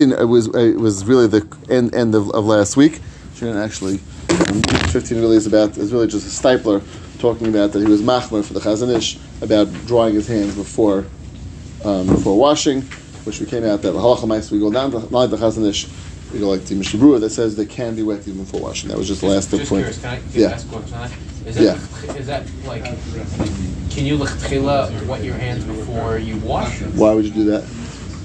it was it was really the end end of, of last week. Shouldn't actually. um, Fifteen really is about is really just a stipler talking about that he was machmer for the Chazon Ish about drawing his hands before um, before washing, which we came out that halacha we go down the line the Chazon Ish. We go like the Mishnah Berurah that says they can be wet even before washing. That was just the last Just point. curious, can I, can Yeah. I ask a question on that? Is that, Yeah. is that like, can you lechatchila wet your hands before you wash? Why would you do that?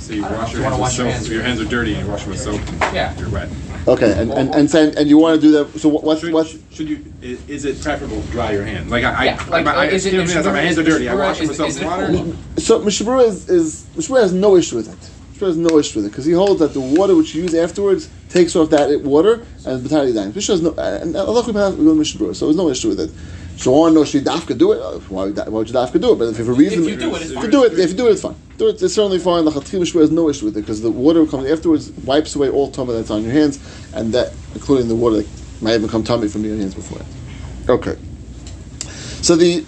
So you I don't know wash your you hands with wash your soap. hands. Your hands are dirty and you wash them with soap. Yeah. You're wet. Okay, and and and, saying, and you want to do that. So what what's Should, what's should you? i- Is it preferable to dry your hands? Like I, Yeah, I, like, my, I, is it- excuse me, is my hands are dirty. I wash them with soap and water. So Mishnah Berurah is, is Mishnah Berurah has no issue with it. Mishnah Berurah has no issue with it because he holds that the water which you use afterwards takes off that water and the batali dying. Mishnah Berurah has no and Allah we go to Mishnah Berurah, so there's no issue with it. So on no should dafka do it. uh, Why would, why would you dafka do it? But if for a reason, If you do it, it's if you do it, if you do it, it's fine. Do it, it's certainly fine. The Mishnah Berurah has no issue with it because the water comes afterwards wipes away all tummy that's on your hands, and that including the water that might have become tummy from your hands before. Okay. So the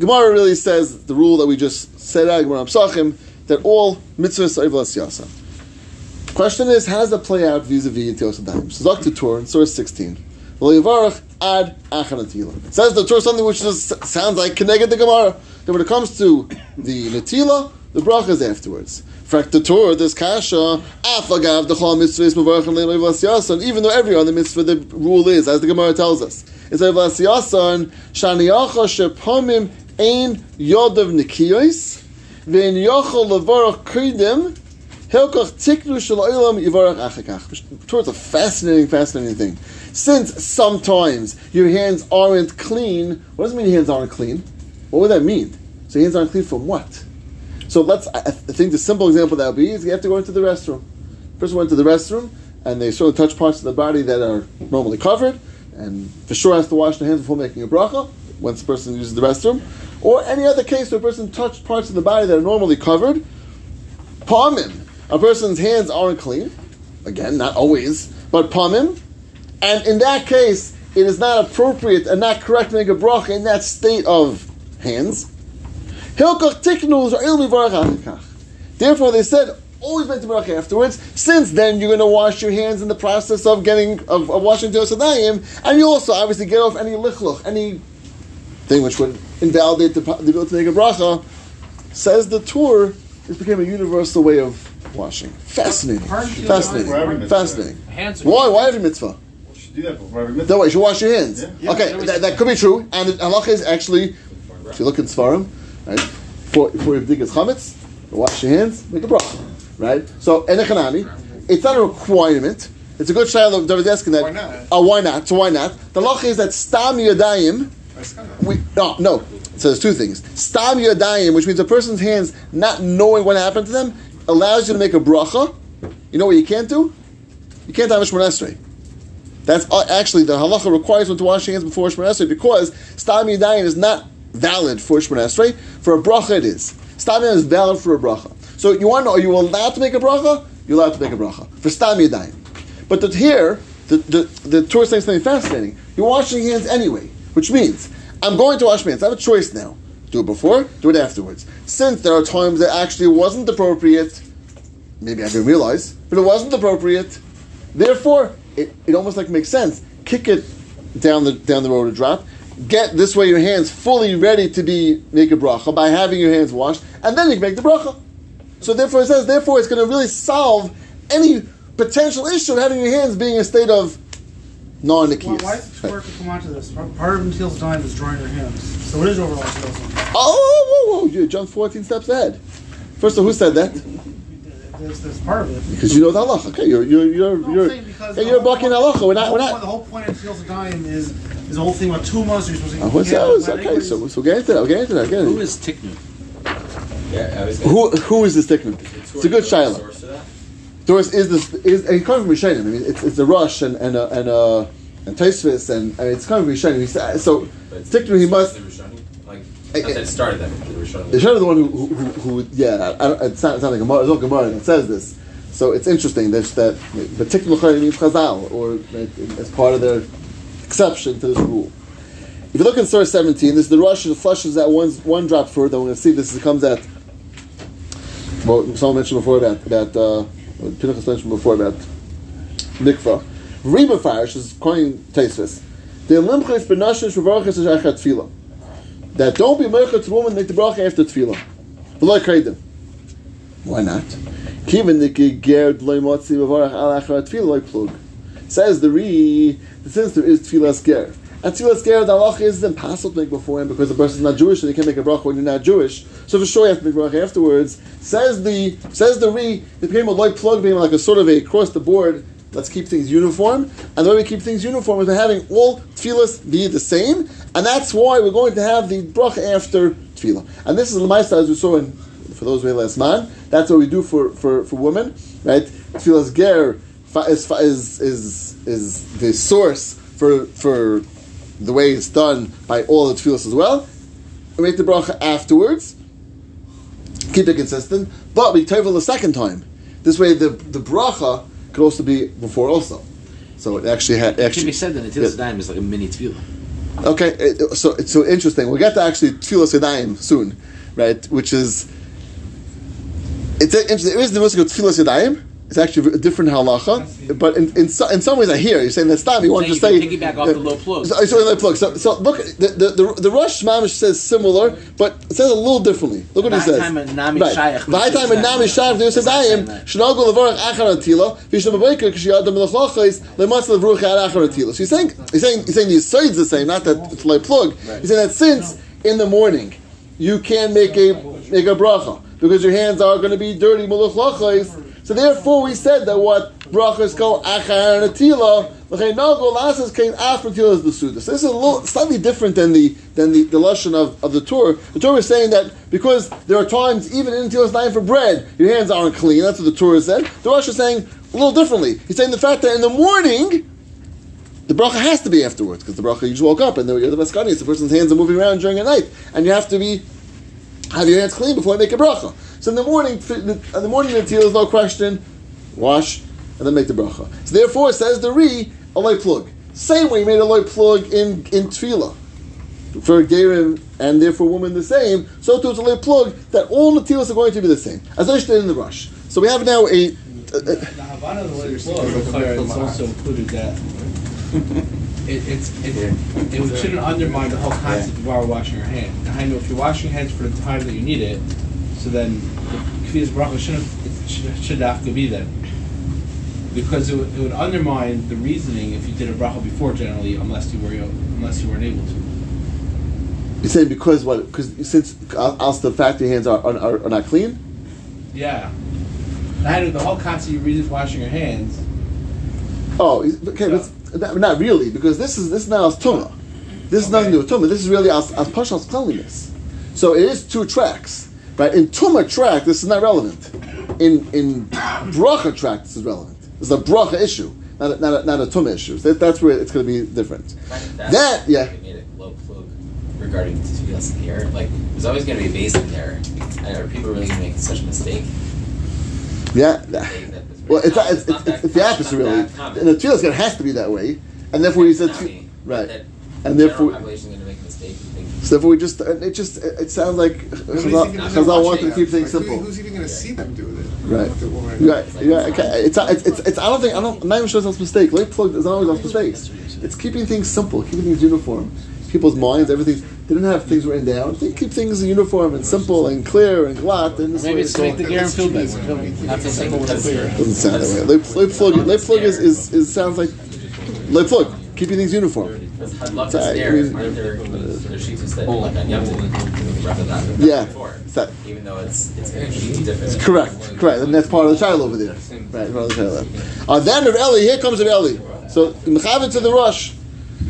Gemara really says the rule that we just said out, Gemara Psachim, that all mitzvahs are Ivlas Yasa. Question is, how does that play out vis-a-vis Tios Adayim? So Zok to Torah in Surah 16. Ad says the Torah something which just sounds like connected the Gemara. Then when it comes to the Natila, the bracha is afterwards. Frak the Torah, this kasha, afagav le'lo Ivlas Yasa. And even though every other mitzvah, the rule is, as the Gemara tells us, it's Ivlas Yasa, shaniyacha shepomim ein yodav nikiyos, ve'en yochel levarach kridem, Towards a fascinating, fascinating thing. Since sometimes your hands aren't clean, what does it mean your hands aren't clean? What would that mean? So your hands aren't clean from what? So let's, I think the simple example that would be is you have to go into the restroom. Person went to the restroom and they sort of touch parts of the body that are normally covered, and for sure has to wash their hands before making a bracha once the person uses the restroom. Or any other case where a person touched parts of the body that are normally covered, palmim. A person's hands aren't clean. Again, not always, but palmim. And in that case, it is not appropriate and not correct to make a bracha in that state of hands. Therefore, they said always make the bracha afterwards. Since then, you're going to wash your hands in the process of getting of, of washing tosadayim, and you also obviously get off any lichluch, any thing which would invalidate the, the ability to make a bracha. Says the Torah, this became a universal way of washing. Fascinating, Pardon me, fascinating, for mitzvah. fascinating. Why? Why every mitzvah? Do that before every mitzvah. No way, you should wash your hands. Yeah. okay, that, that could be true. And the halacha is actually, if you look in Svarim, right, for for your biggest chametz, you wash your hands, make a bracha, right? So enechanami, it's not a requirement. It's a good shayla of David asking that. Why not? Oh, why not? So why not? The halacha is that stam yadayim. We, no, no. So there's two things. Stam yadayim, which means a person's hands not knowing what happened to them, allows you to make a bracha. You know what you can't do? You can't have a Shemon Esrei. That's uh, actually the halacha requires one to wash hands before Shemon Esrei because Stam Yadayim is not valid for Shemon Esrei. For a bracha, it is. Stam is valid for a bracha. So you want to know, are you allowed to make a bracha? You're allowed to make a bracha for Stam Yadayim. But the, here, the, the, the Torah is saying something fascinating. You're washing hands anyway, which means I'm going to wash my hands. I have a choice now. Do it before, do it afterwards. Since there are times that actually wasn't appropriate, maybe I didn't realize, but it wasn't appropriate. Therefore, it, it almost like makes sense. Kick it down the down the road a drop. Get this way your hands fully ready to be make a bracha by having your hands washed, and then you can make the bracha. So therefore, it says therefore it's going to really solve any potential issue of having your hands being in a state of Why, non-nikiyas. why does the to come onto this? Part part of Until's time is drawing your hands. So it is overall skills. Oh, whoa, whoa, you jumped 14 steps ahead. First of all, who said that? There's, there's part of it. Because you know the halacha. Okay, you're you're you're No, I'm you're, saying because you're whole bucking point- halacha. We're not we're point- not. The whole point of Until's time is is the whole thing about two months. You're supposed to. Oh, what's yeah, that? but Okay, so so get into that. Get into that. Get Who into is Tiknu? Yeah, Who who is this stickman? It's a good shaila. That? Doris is this is it comes from Rishonim. I mean, it's it's a Rosh and and uh, and uh, and Tosfos and I mean, it's coming from Rishonim. He's- uh, So stickman he must. Like, that it started that, the Rishonim. Rishonim the one who who, who, who yeah. I it's not it's not like a Gemara. It's not Gemara that says this. So it's interesting that that but tikkun means Chazal or uh, as part of their exception to this rule. If you look in source 17, this is the Rosh that flushes that one, one drop further. We're going to see this comes at, well, someone mentioned before about, about uh, Pinchas mentioned before about mikvah. Rima farish is calling Taisvis. The limchis benashin shvarachas is achat tevilah. That don't be merchat to woman make the bracha after tevilah. V'loy kreidim. Why not? Kivin the ger loy motzi b'varach al achat tevilah plug. Says the Re, since there is tevilah ger. And tevilah ger, the halacha is impossible to make beforehand because the person is not Jewish and you can't make a bracha when you're not Jewish. So for sure you have to make bracha afterwards. Says the says the Re, it became a loy plug, being like a sort of a across the board Let's keep things uniform. And the way we keep things uniform is by having all tevilahs be the same. And that's why we're going to have the bracha after tevilah. And this is the Maisa as we saw in, for those who last man. That's what we do for, for, for women, right? Tevilah's ger is, is, is, is the source for, for the way it's done by all the tevilahs as well. We make the bracha afterwards. Keep it consistent. But we tevel the second time. This way the, the bracha could also be before also. So it actually had It actually should be said that the Tilas Daim is like a mini tevilah. Okay, it- so it's so interesting. We'll get to actually Tfilas Yadayim soon, right? Which is it's interesting. It is the most good Tfilas Yadayim. It's actually a different halacha, but in, in, in some ways I hear you're saying that's not. You want to say piggyback off the low plug. So, so, low plug. So, so look, the the the, the Rosh Mamish says similar, but it says a little differently. Look what he says. V'hai time and nami shayach. V'hai time and nami shayach. Dayim. Shnagol levarach achar atila. V'yishna b'beker k'shiyadam melachachais lematz levruch ad achar atila. So he's saying he's saying he's saying the side's the same, not that it's like plug. He's saying that since in the morning you can make a make a bracha because your hands are going to be dirty melachachais. So therefore, we said that what brachas called achar and atila. L'chei nagol lasas came after atila is the suda. So this is a little slightly different than the than the, the lashon of, of the Torah. The Torah is saying that because there are times even in atilas nine for bread, your hands aren't clean. That's what the Torah said. The Rosh is saying a little differently. He's saying the fact that in the morning. The bracha has to be afterwards because the bracha you just woke up and you're the Baskanis, the person's hands are moving around during the night, and you have to be have your hands clean before you make a bracha. So in the morning, in the morning the teal is no question, wash and then make the bracha. So therefore, it says the re a light plug. Same way you made a light plug in in tevilah for gerim and therefore woman the same. So too a light plug that all the teals are going to be the same as I did in the Rosh. So we have now a. a- The Havana, the it's It's also included that it, it's, it, it shouldn't undermine the whole concept of why washing our hands. I know if you're washing your hands for the time that you need it, so then the kfiyas bracha shouldn't should, should have to be then. Because it would, it would undermine the reasoning if you did a bracha before generally, unless you were unless you weren't able to. You're saying because what? Because since also the fact your hands are, are, are not clean. Yeah. I know the whole concept of reasons washing your hands. Oh, okay, but not, really, because this is this is not as tuma. This is nothing to do with tuma. This is really as as pashal's cleanliness. So it is two tracks, right? In tuma track, this is not relevant. In in bracha track, this is relevant. It's a bracha issue, not a, not a, not a tuma issue. That, that's where it's going to be different. That- yeah. They made it low plug regarding to tefillas in here. Like, there's always going to be a base in there. Are people really going to make such a mistake? Yeah. Well, it's, not, it's, common. it's, it's the opposite, really. And the tefillah, has to be that way, and therefore he said, Not tefillah- me, right, and the therefore. So therefore, we just it just it sounds like Chazal, even Chazal wanted to keep things Like, who- simple. Who's even going to see them do it? Right. The woman- Right. Yeah. Okay. It's, it's it's it's I don't think I don't I'm not even sure it's a mistake. Late plug is not always a mistakes. It's keeping things simple, keeping things uniform. People's minds, everything. They didn't have things written down. They keep things uniform and simple and clear and glot. And this Maybe it's to make the all- Garen feel better. Not to simple with clear. doesn't sound that way. Late, late plug. Late plug is, is, is sounds like late plug. Keeping things uniform. I'd love to stare. Aren't there, there sheets that like on Yom Tov, rather than Yeah. before? So- Even though it's it's completely different. Correct, correct, and that's part of the child over there. Right, part of the child. Uh, then of Eli, here comes of Eli. So Mechavit to the Rosh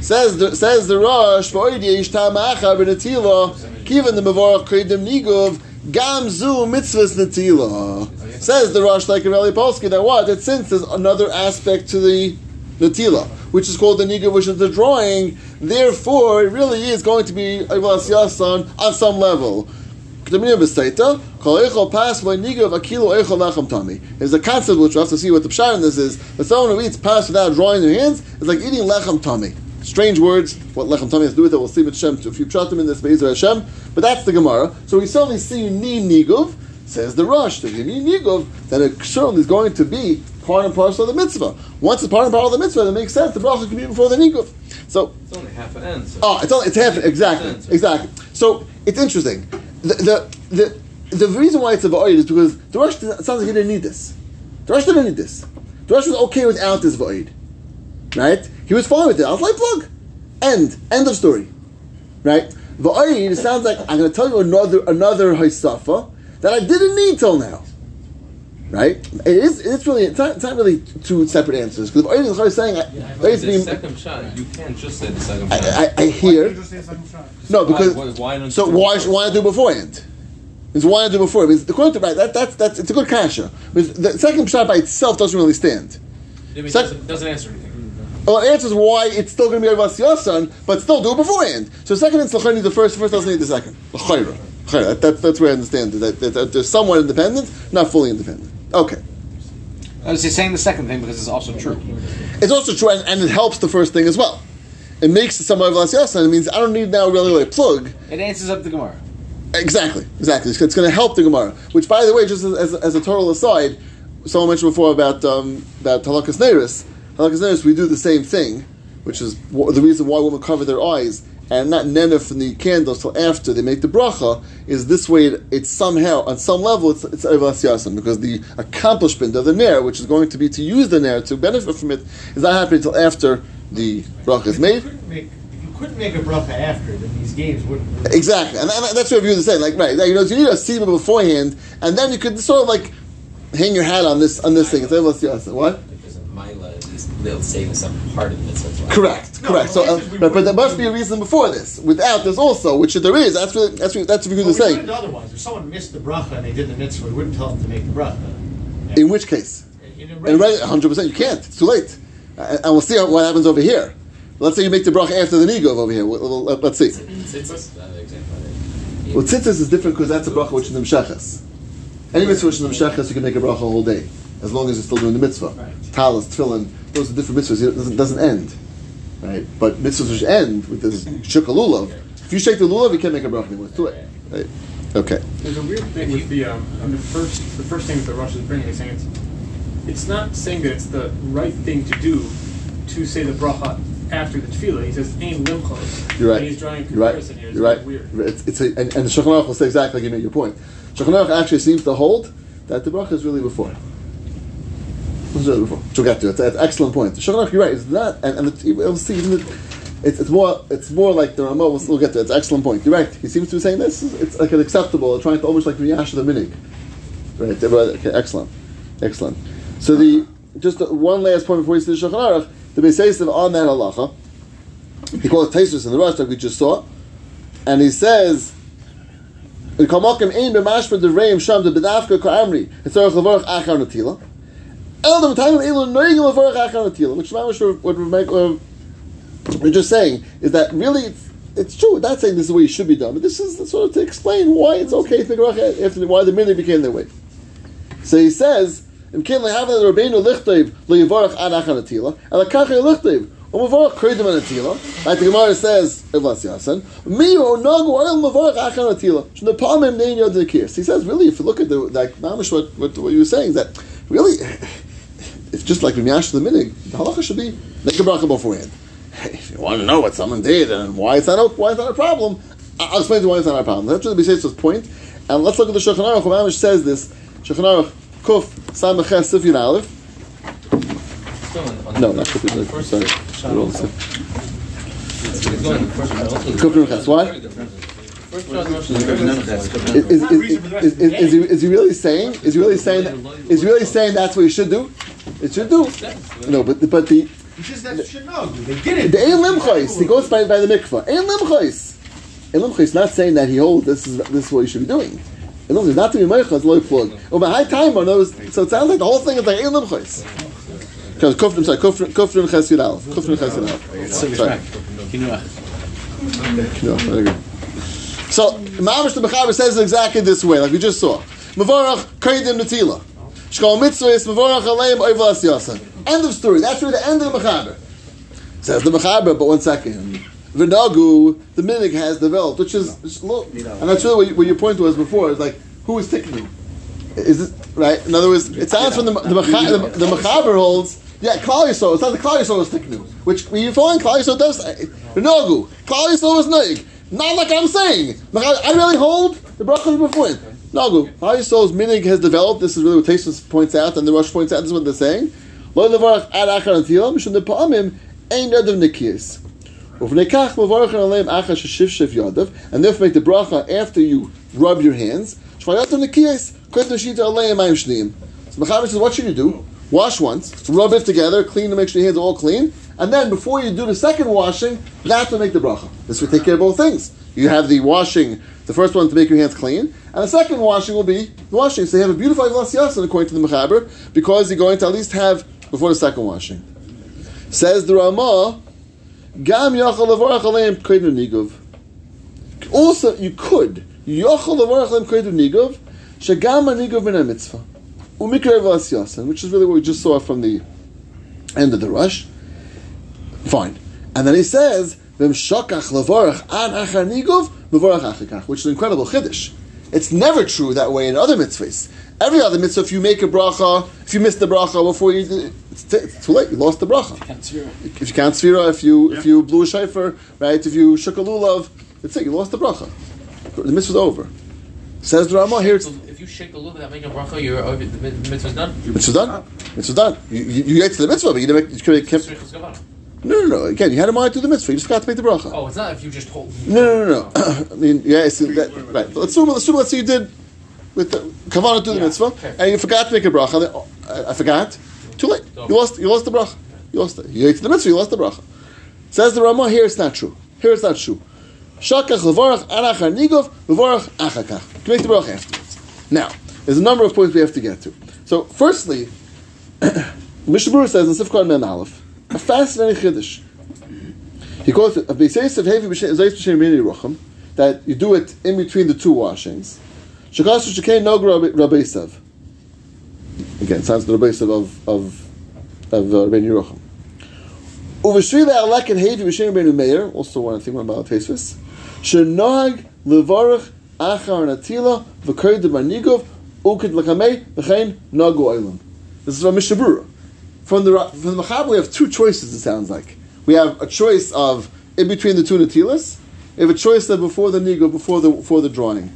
says the says the Rosh for Oidi Ishtam Acha Benatila Kivan the Mavorach Kredim Nigov Gam Zu Mitzvahs Natila. Says the Rosh like Eli Polsky that what that since there's another aspect to the Natila, which is called the Nigov, which is the drawing. Therefore, it really is going to be Evlas Yasan on some level. There's a concept which we have to see what the pshat in this is. That someone who eats pass without drawing their hands is like eating lechem tummy. Strange words. What lechem tummy has to do with it, we'll see with Shem. A few pshatim in this Be'ezer Hashem. But that's the Gemara. So we certainly see you need niguv. says the Rosh, the Yamin Yigov, then it certainly is going to be part and parcel of the mitzvah. Once it's part and parcel of the mitzvah, it makes sense the bracha can be before the Yigov. So, It's only half an end. So oh, it's only, it's half, exactly, exactly. So, it's interesting. The, the, the, the reason why it's a Va'id is because the Rosh sounds like he didn't need this. The Rosh didn't need this. The Rosh was okay without this Va'id. Right? He was fine with it. I was like, plug. End. End of story. Right? Va'id, it sounds like I'm going to tell you another another Haisafa that I didn't need till now. Right? It is. It's really. It's not, it's not really two separate answers because the Va'id is saying. I, But the being, second shot, you can't just say the second shot. I, I, I Why hear. don't you just say second shot? No, because why, why don't so you why why not do beforehand? It's why not do it before? Because according to right, that that's that's it's a good kasha. Because the second shot by itself doesn't really stand. I mean, Sec- doesn't, doesn't answer anything. Well, it answers why it's still going to be Avas Yasan, but still do it beforehand. So second is Lachayr needs the first, first doesn't need the second. L'chayra. L'chayra. That, that, that's where I understand it. That, that, that they're somewhat independent, not fully independent. Okay. I was just saying the second thing because it's also true. It's also true, and, and it helps the first thing as well. It makes it somewhat Avas and It means I don't need now really like plug. It answers up the Gemara. Exactly, exactly. It's, going to help the Gemara. Which, by the way, just as, as, as a total aside, someone mentioned before about um, about Halakas Neris. Halakas Neris, we do the same thing, which is the reason why women cover their eyes and not nena from the candles till after they make the bracha. Is this way? It, it's somehow on some level it's it's Evas Yasin because the accomplishment of the nair, which is going to be to use the nair to benefit from it, is not happening until after the bracha is made. You couldn't make, if you couldn't make a bracha after, then these games wouldn't. Really Exactly, and, and that's what you're saying. Like, right, you know, you need a sima beforehand, and then you could sort of like hang your hat on this on this thing. It's like, let's see, let's see, what? Because of Mila, he's little some part of the mitzvah. Correct, No, correct. the So, uh, reason but, but there must be a reason before this. Without this, also, which there is. That's what that's what that's what But you're we saying. wouldn't otherwise. If someone missed the bracha and they did the mitzvah, we wouldn't tell them to make the bracha. In which case, In a in regular- right, hundred percent, you can't. It's too late. Uh, and we'll see what happens over here. Let's say you make the bracha after the nigov over here. We'll- we'll- let- Let's see. Tzitzis, another. Well, tzitzis is different because that's a bracha which is nimshachas. Any mitzvah which is nimshachas, you can make a bracha all day, as long as you're still doing the mitzvah. Talis, tefillin, those are different mitzvahs. It doesn't, doesn't end, right? But mitzvahs which end with this shuk lulav. If you shake the lulav, you can't make a bracha anymore. It's too late. Right? Okay. There's a weird thing with the um, the first the first thing that the Rosh is bringing is saying it's it's not saying that it's the right thing to do to say the bracha after the tevilah. He says ain limchos. You're right. And he's drawing a You're right. comparison here. It's You're right. Weird. It's, it's a, and, and the Shulchan Aruch will say exactly like you made your point. Shulchan Aruch actually seems to hold that the bracha is really before. We'll get to. It's, it's an excellent point. The you're right. It's not, and, and we'll see. Even it's, it's more. It's more like the Ramah. We'll, we'll get to. it. It's an excellent point. You're right. He seems to be saying this. It's like an acceptable. Trying to almost like Riyash the minig. Right. Okay. Excellent. Excellent. So the just one last point before we see the Shulchan. The Beis Yosef on that halacha. He calls Taisus in the Rosh like we just saw, and he says. "V'kamakim ein b'mashma devreim sham de bedavka ka'amri etzorach levarach achar natila." El dem tainim elu noigim levarach achar natila, which mamash what. Uh, we're just saying is that really it's, it's true. Not saying this is the way it should be done, but this is sort of to explain why it's okay to bracha after why the minute became that way. So he says, "Im ken lehaven Rabbeinu lichteiv leyivarach ad achar natila, and lichteiv." Umavarach kredim anatila. Like the Gemara says, anatila. Shna palmim nein yod. He says, really, if you look at the like mamish what, what what you were saying, is that really, it's just like Rimiyash the minig. The halacha should be make a bracha beforehand. Hey, if you want to know what someone did and why it's not a, why it's not a problem, I- I'll explain to you why it's not a problem. That's really Beis Yosef' point. And let's look at the Shulchan Aruch. Mamish says this. Shulchan Aruch Kuf Samaches Sifin Aleph. Still on, on No, the not Kuf. on the first Sorry. shot Roll also. Sif- It's going the first shot also. Kuf Ches. What? First shot Rosh is very. Is, is, is, is, is, is, he, is he really saying? Is he really saying? That, is he really saying that's what you should do? It should do. No, but but the He says that should know. They did it. the ein limchos. He goes by, by the mikvah. Ein limchos. Ein limchos is not saying that he holds this is this is what you should be doing. Ein limchos not to be meichas loy plug. Oh, but high time on those. So it sounds like the whole thing is like ein limchos. Because kufrim, sorry, kufrim, kufrim chesed aleph, kufrim chesed aleph. Sorry. No, very good. So, Mamish the Mechaber says it exactly this way, like we just saw. Mavarach kaidim natila. Shkol mitzvah is mavarach aleim. End of story. That's really the end of the Mechaber. Says the Mechaber, but one second. V'nagu, the minig has developed, which is, which, look, and that's really what, you, what your point was before, It's like, who is ticketing? Is it right? In other words, it sounds from the the, Mecha, the, the Mechaber holds. Yeah, Klal Yisrael. It's not the Klal Yisrael is Tiknu, which when you find Klal Yisrael does Nogu. Klal Yisrael is Noig. Not like I'm saying. I really hold the bracha before it. Nogu. Klal Yisrael's minig has developed. This is really what Taisus points out, and the Rosh points out. This is what they're saying. Lo levarach ad achar antila mishum de pa'amim ein yadav nikiyas. Uvnekach levarach aleim achar sheshiv shev yadav, and therefore make the bracha after you rub your hands. Shvayatam nikiyas kut nashita aleim mayim shneim. So Mechaber says, what should you do? Wash once, rub it together, clean to make sure your hands are all clean, and then before you do the second washing, that's what make the bracha. This will take care of both things. You have the washing, the first one to make your hands clean, and the second washing will be the washing. So you have a beautiful Avlas Yasin according to the Mechaber, because you're going to at least have before the second washing. Says the Ramah, Gam nigov. Also, you could which is really what we just saw from the end of the Rosh. Fine. And then he says, which is an incredible chiddush. It's never true that way in other mitzvahs. Every other mitzvah, if you make a bracha, if you miss the bracha before you, it's, t- it's too late. You lost the bracha. If you can't sfira, if you if you blew a shofar, right? If you shook a lulav, that's it. You lost the bracha. The mitzvah's over. Says the Ramah here. If you shake a lulav bit, that make a bracha, you're over. The mid- the mitzvah's done. mitzvah's done. Mitzvah's done. You, you, you get to the mitzvah, but you didn't make. You could have kept. Srichas Gavana. No, no, no. Again, you had a mind to the mitzvah. You just forgot to make the bracha. Oh, it's not if you just hold. No, no, no. I mean, yeah, it's that, right. Let's assume, let's assume, let's say you did with the kavanah to the Yeah, mitzvah, okay. and you forgot to make a bracha. then, oh, I, I forgot. Too late. You lost. You lost the bracha. You lost it. You ate the mitzvah. You lost the bracha. Says the Rama. Here it's not true. Here it's not true. Shakach levarach anachar nigov levarach achakach. You make the bracha afterwards. Now, there's a number of points we have to get to. So, firstly, Mishnah says in Sifkar Men Aleph, a fascinating chiddush. He quotes it, that you do it in between the two washings. Again, sounds the rabbesav of of of uh, Rabbeinu Yerucham. Uveshvila alek and hevi b'shem Rabbeinu Meir. Also, one thing about Tesvis. Shenohag levarach achar natila v'koyd b'manigov ukid l'kamei v'chein nagu oilam. This is from Mishnah Berurah. From the from the we have two choices. It sounds like we have a choice of in between the two natilas. We have a choice of before the nigo, before the before the drawing.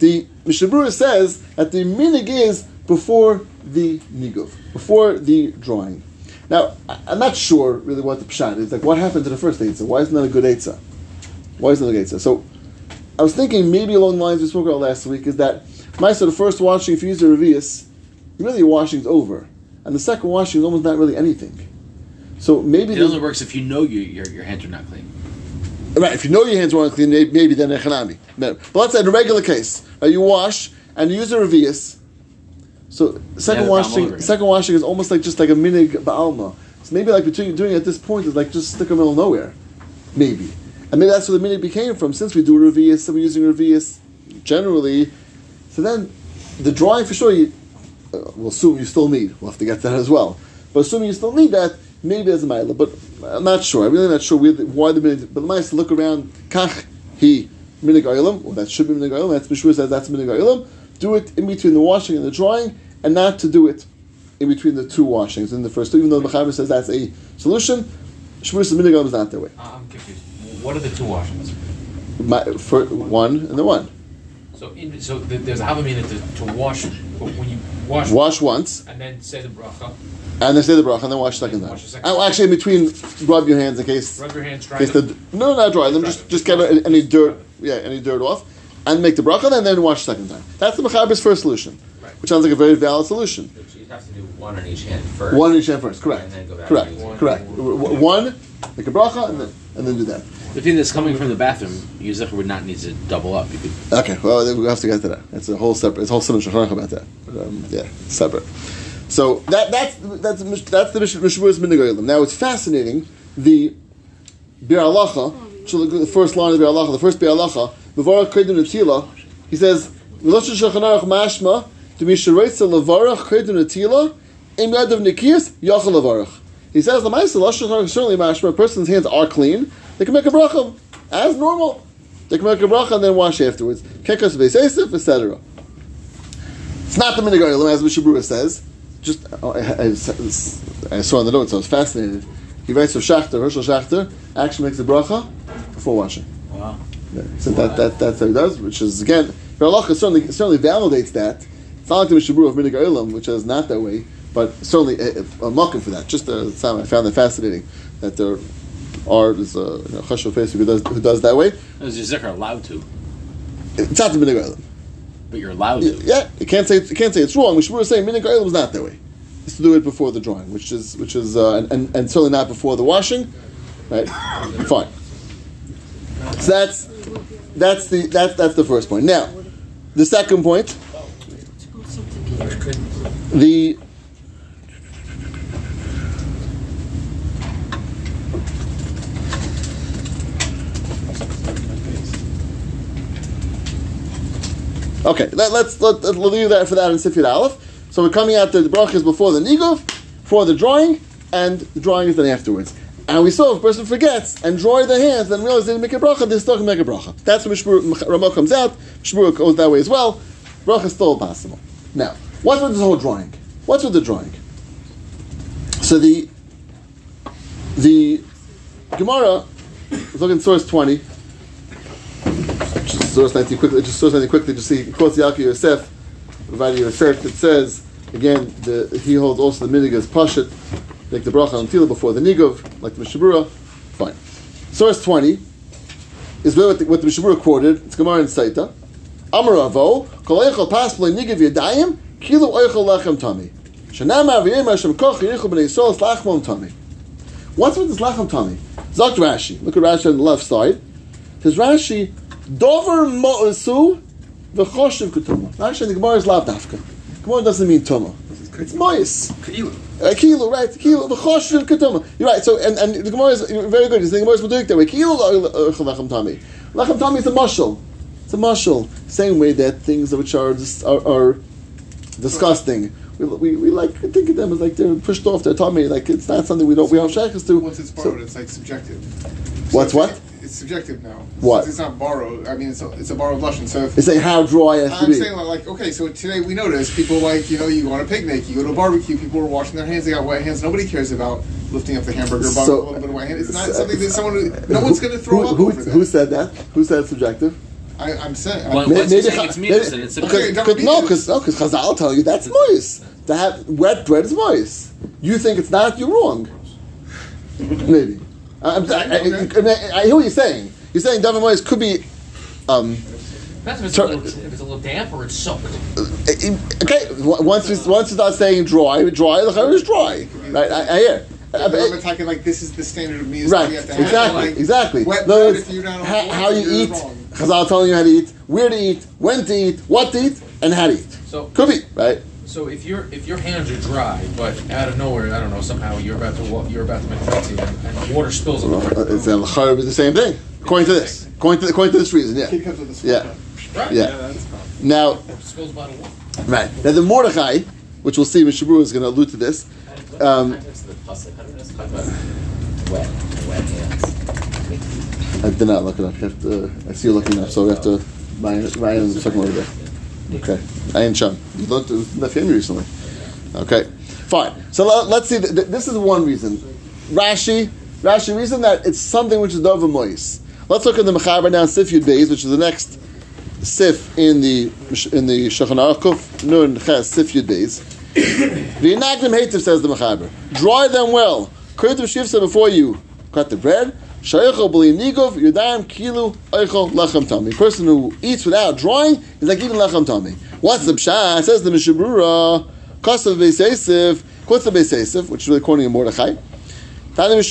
The Mishnah Berurah says that the minig is before the nigo, before the drawing. Now, I'm not sure really what the pshat is. Like, what happened to the first eitzah? Why isn't that a good eitzah? Why isn't that a good eitzah? So, I was thinking maybe along the lines we spoke about last week is that, Maisa, the first washing, if you use the revius, really your washing's over. And the second washing is almost not really anything. So maybe It only works if you know you, your, your hands are not clean. Right, if you know your hands weren't clean, maybe then echanami. But let's say in a regular case, uh, you wash and you use a revius. So second the washing, second washing is almost like just like a minig ba'alma. So maybe like between you doing it at this point is like just stick in the middle of nowhere, maybe. And maybe that's where the minig became from. Since we do revius, and we're using revius generally, so then the drawing for sure. You, uh, we'll assume you still need. We'll have to get that as well. But assuming you still need that, maybe there's a mila. But I'm not sure. I'm really not sure the, why the minig. But the mice look around. Kach he minig oilam. Well, that should be minig oilam. That's Mishra says that's minig oilam. Do it in between the washing and the drying, and not to do it in between the two washings in the first two. Even though the Mechaber says that's a solution, Shmur says minig oilam is not that way. Uh, I'm confused. What are the two washings? My, for one and the one. So, in, so th- there's a havamina to, to wash when you wash, Wash once, and then say the bracha. and then say the bracha, and then wash second time. Wash the second Oh, actually, in between, rub your hands in case Rub your hands, dry in case them. the no, not dry them. Just just get any, any dirt, yeah, any dirt off, and make the bracha, and then wash second time. That's the mechaber's first solution, Right. which sounds like a very valid solution. So you have to do one on each hand first. One in each hand first, correct, And then go back correct, to one. correct. W- w- One, make a bracha, and then and then do that. The thing that's coming from the bathroom, you would not need to double up. You could Okay, well, we have to get to that. It's a whole separate. It's a whole simon shacharach about that. Um, yeah, separate. So that that's that's that's the Mishmuris Minigoyim. Now it's fascinating. The Bir Alacha, the first line of Bir Alacha, the first Bir Alacha, Mevarach Kedun Netila. He says, "V'loshe shachanarach mashma to be shereitza levarach Kedun Netila im yadav nikiyas yachal levarach." He says, "The ma'aseh loshe shachanarach certainly mashma. A person's hands are clean. They can make a bracha as normal. They can make a bracha and then wash afterwards. Kekas Beis Yosef, etc." It's not the minig as Mishnah Berurah says. Just oh, I, I, I saw in the notes. I was fascinated. He writes of Schachter, Herschel Schachter, actually makes a bracha before washing. Wow. Yeah, so that, that, that's how he does, which is again, Halacha certainly certainly validates that. It's not like the Mishnah Berurah of Minig which is not that way, but certainly a, a, a for that. Just uh, a, I found that fascinating that there are there's a you know, Chashuv face who does who does that way. Is your zikr allowed to? It's not the Minig Olam. But you're allowed to. Yeah, you can't say you can't say it's wrong. We is saying Minig Olam is not that way. It's to do it before the drawing, which is which is uh, and, and, and certainly not before the washing. Right? Fine. So that's that's the that's that's the first point. Now, the second point, the Okay, let, let's let, let, we'll leave that for that in Sifid Aleph. So we're coming out the brachas before the nigov, before the drawing, and the drawing is then afterwards. And we saw if a person forgets and draw their hands and realize they didn't make a bracha, they still can make a bracha. That's when Ramah comes out. Mishmur goes that way as well. Bracha is still possible. Now, what's with this whole drawing? What's with the drawing? So the the Gemara, look in source 20. Source 19 quickly, just source 19 quickly, just see, quotes Yaakov Yosef, Vadi Yosef, that says, again, the, he holds also the minig as Pashat, make the bracha on tefillah before the nigov, like the Mishnah Berurah. Fine. Source 20 is what the, what the Mishnah Berurah quoted. It's Gemara in Saita. Amar Avo, kol eichel pas b'lei nigav yadayim, kilu eichel lachem tami. Shanama v'yem Hashem koch yirichu b'nei Yisrael lachmon tami. What's with this lachem tami? Zok Rashi. Look at Rashi on the left side. Says Rashi, dover mo'esu v'choshev. Rashi in the Gemara is lav dafka. Gemara doesn't mean tuma. It's mois. Uh, kilo, right? Kilo, the choshev ketuma. You're right. So, and, and the Gemara is very good. The Gemara is doing that way. Kilo lechem tami. Lechem tami is a mushal. It's a mushal. Same way that things which are are, are disgusting. We, we, we like think of them as like they're pushed off their tummy. Like it's not something we don't we have shekels to. Once it's borrowed, so, it's like subjective. What's so what? It's subjective now. What? Since it's not borrowed. I mean, it's a, it's a borrowed lesson. So if, it's like how dry it has I'm to be. saying like, okay, so today we notice people like you know you go on a picnic, you go to a barbecue, people are washing their hands, they got wet hands. Nobody cares about lifting up the hamburger bun So- with a little bit of wet hand. It's not something that someone no one's going to throw Who, up who, over that. who said that? Who said it's subjective? I, I'm saying. Well, I'm, once you say Cha- it's midas, then it's because- Okay, because- no, because no, because Chazal tell you that's moist. That have wet bread is moist. You think it's not? You're wrong. Maybe. I, I'm- I, I, I, I hear what you're saying. You're saying David moist could be. Um, Depends if it's, Tur- a little, if it's a little damp or it's soaked. okay, once we once you start saying dry, dry, the color is dry. Right? I, I hear. Uh, but- I'm attacking like this is the standard of music. Right, you have to have. exactly, Like, exactly. Wet No, bread, if you're not on how, you you're eat. wrong. Chazal telling you how to eat, where to eat, when to eat, what to eat, and how to eat. So Could be right. So if your if your hands are dry, but out of nowhere, I don't know, somehow you're about to wa- you're about to make coffee and, and water spills on the floor. It's a is the same thing. According to this, according to according to this reason, yeah, Kid comes with a yeah, Right. yeah. that's fine. Now, Spills bottle water. right now the Mordechai, which we'll see, Mishabru is going to allude to this. Um, Context of the pasuk. How do we just talk about wet, wet hands? I did not look it up. You have to. I see you looking it up, so we have to. Ryan, Ryan is talking over there. Okay, I ain't Chum. You the family recently. Okay, fine. So let, us see. Th- th- this is one reason. Rashi, Rashi reason that it's something which is dova mois. Let's look at the Mechaber now, Sif Yud Beis, which is the next Sif in the in the Shulchan Kuf Nun Ches Sif Yud Beis. V'inagdim hativ says the Mechaber. Dry them well. Kurdim shivsa before you cut the bread. Shayachol b'li nigov yudayim kilu eichel lechem tami. A person who eats without drawing is like eating lechem tami. What's the pshat? Says the Mishnah Berurah. Kosav Beis Yosef. Kosav Beis Yosef, which is really quoting in Mordechai. The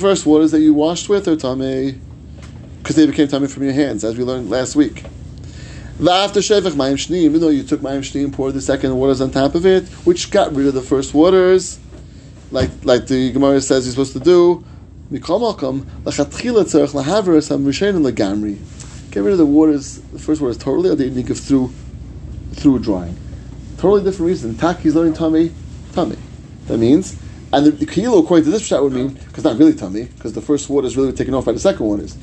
first waters that you washed with are tame, because they became tame from your hands, as we learned last week. The After shevach mayim shneim, even though you took mayim shneim, poured the second waters on top of it, which got rid of the first waters, like like the Gemara says you're supposed to do. Get rid of the waters. The first word is totally, or to go through through drying. Totally different reason. Taki is learning tummy, tummy. That means, and the, the kilo according to this shot would mean because not really tummy because the first water is really taken off by the second waters.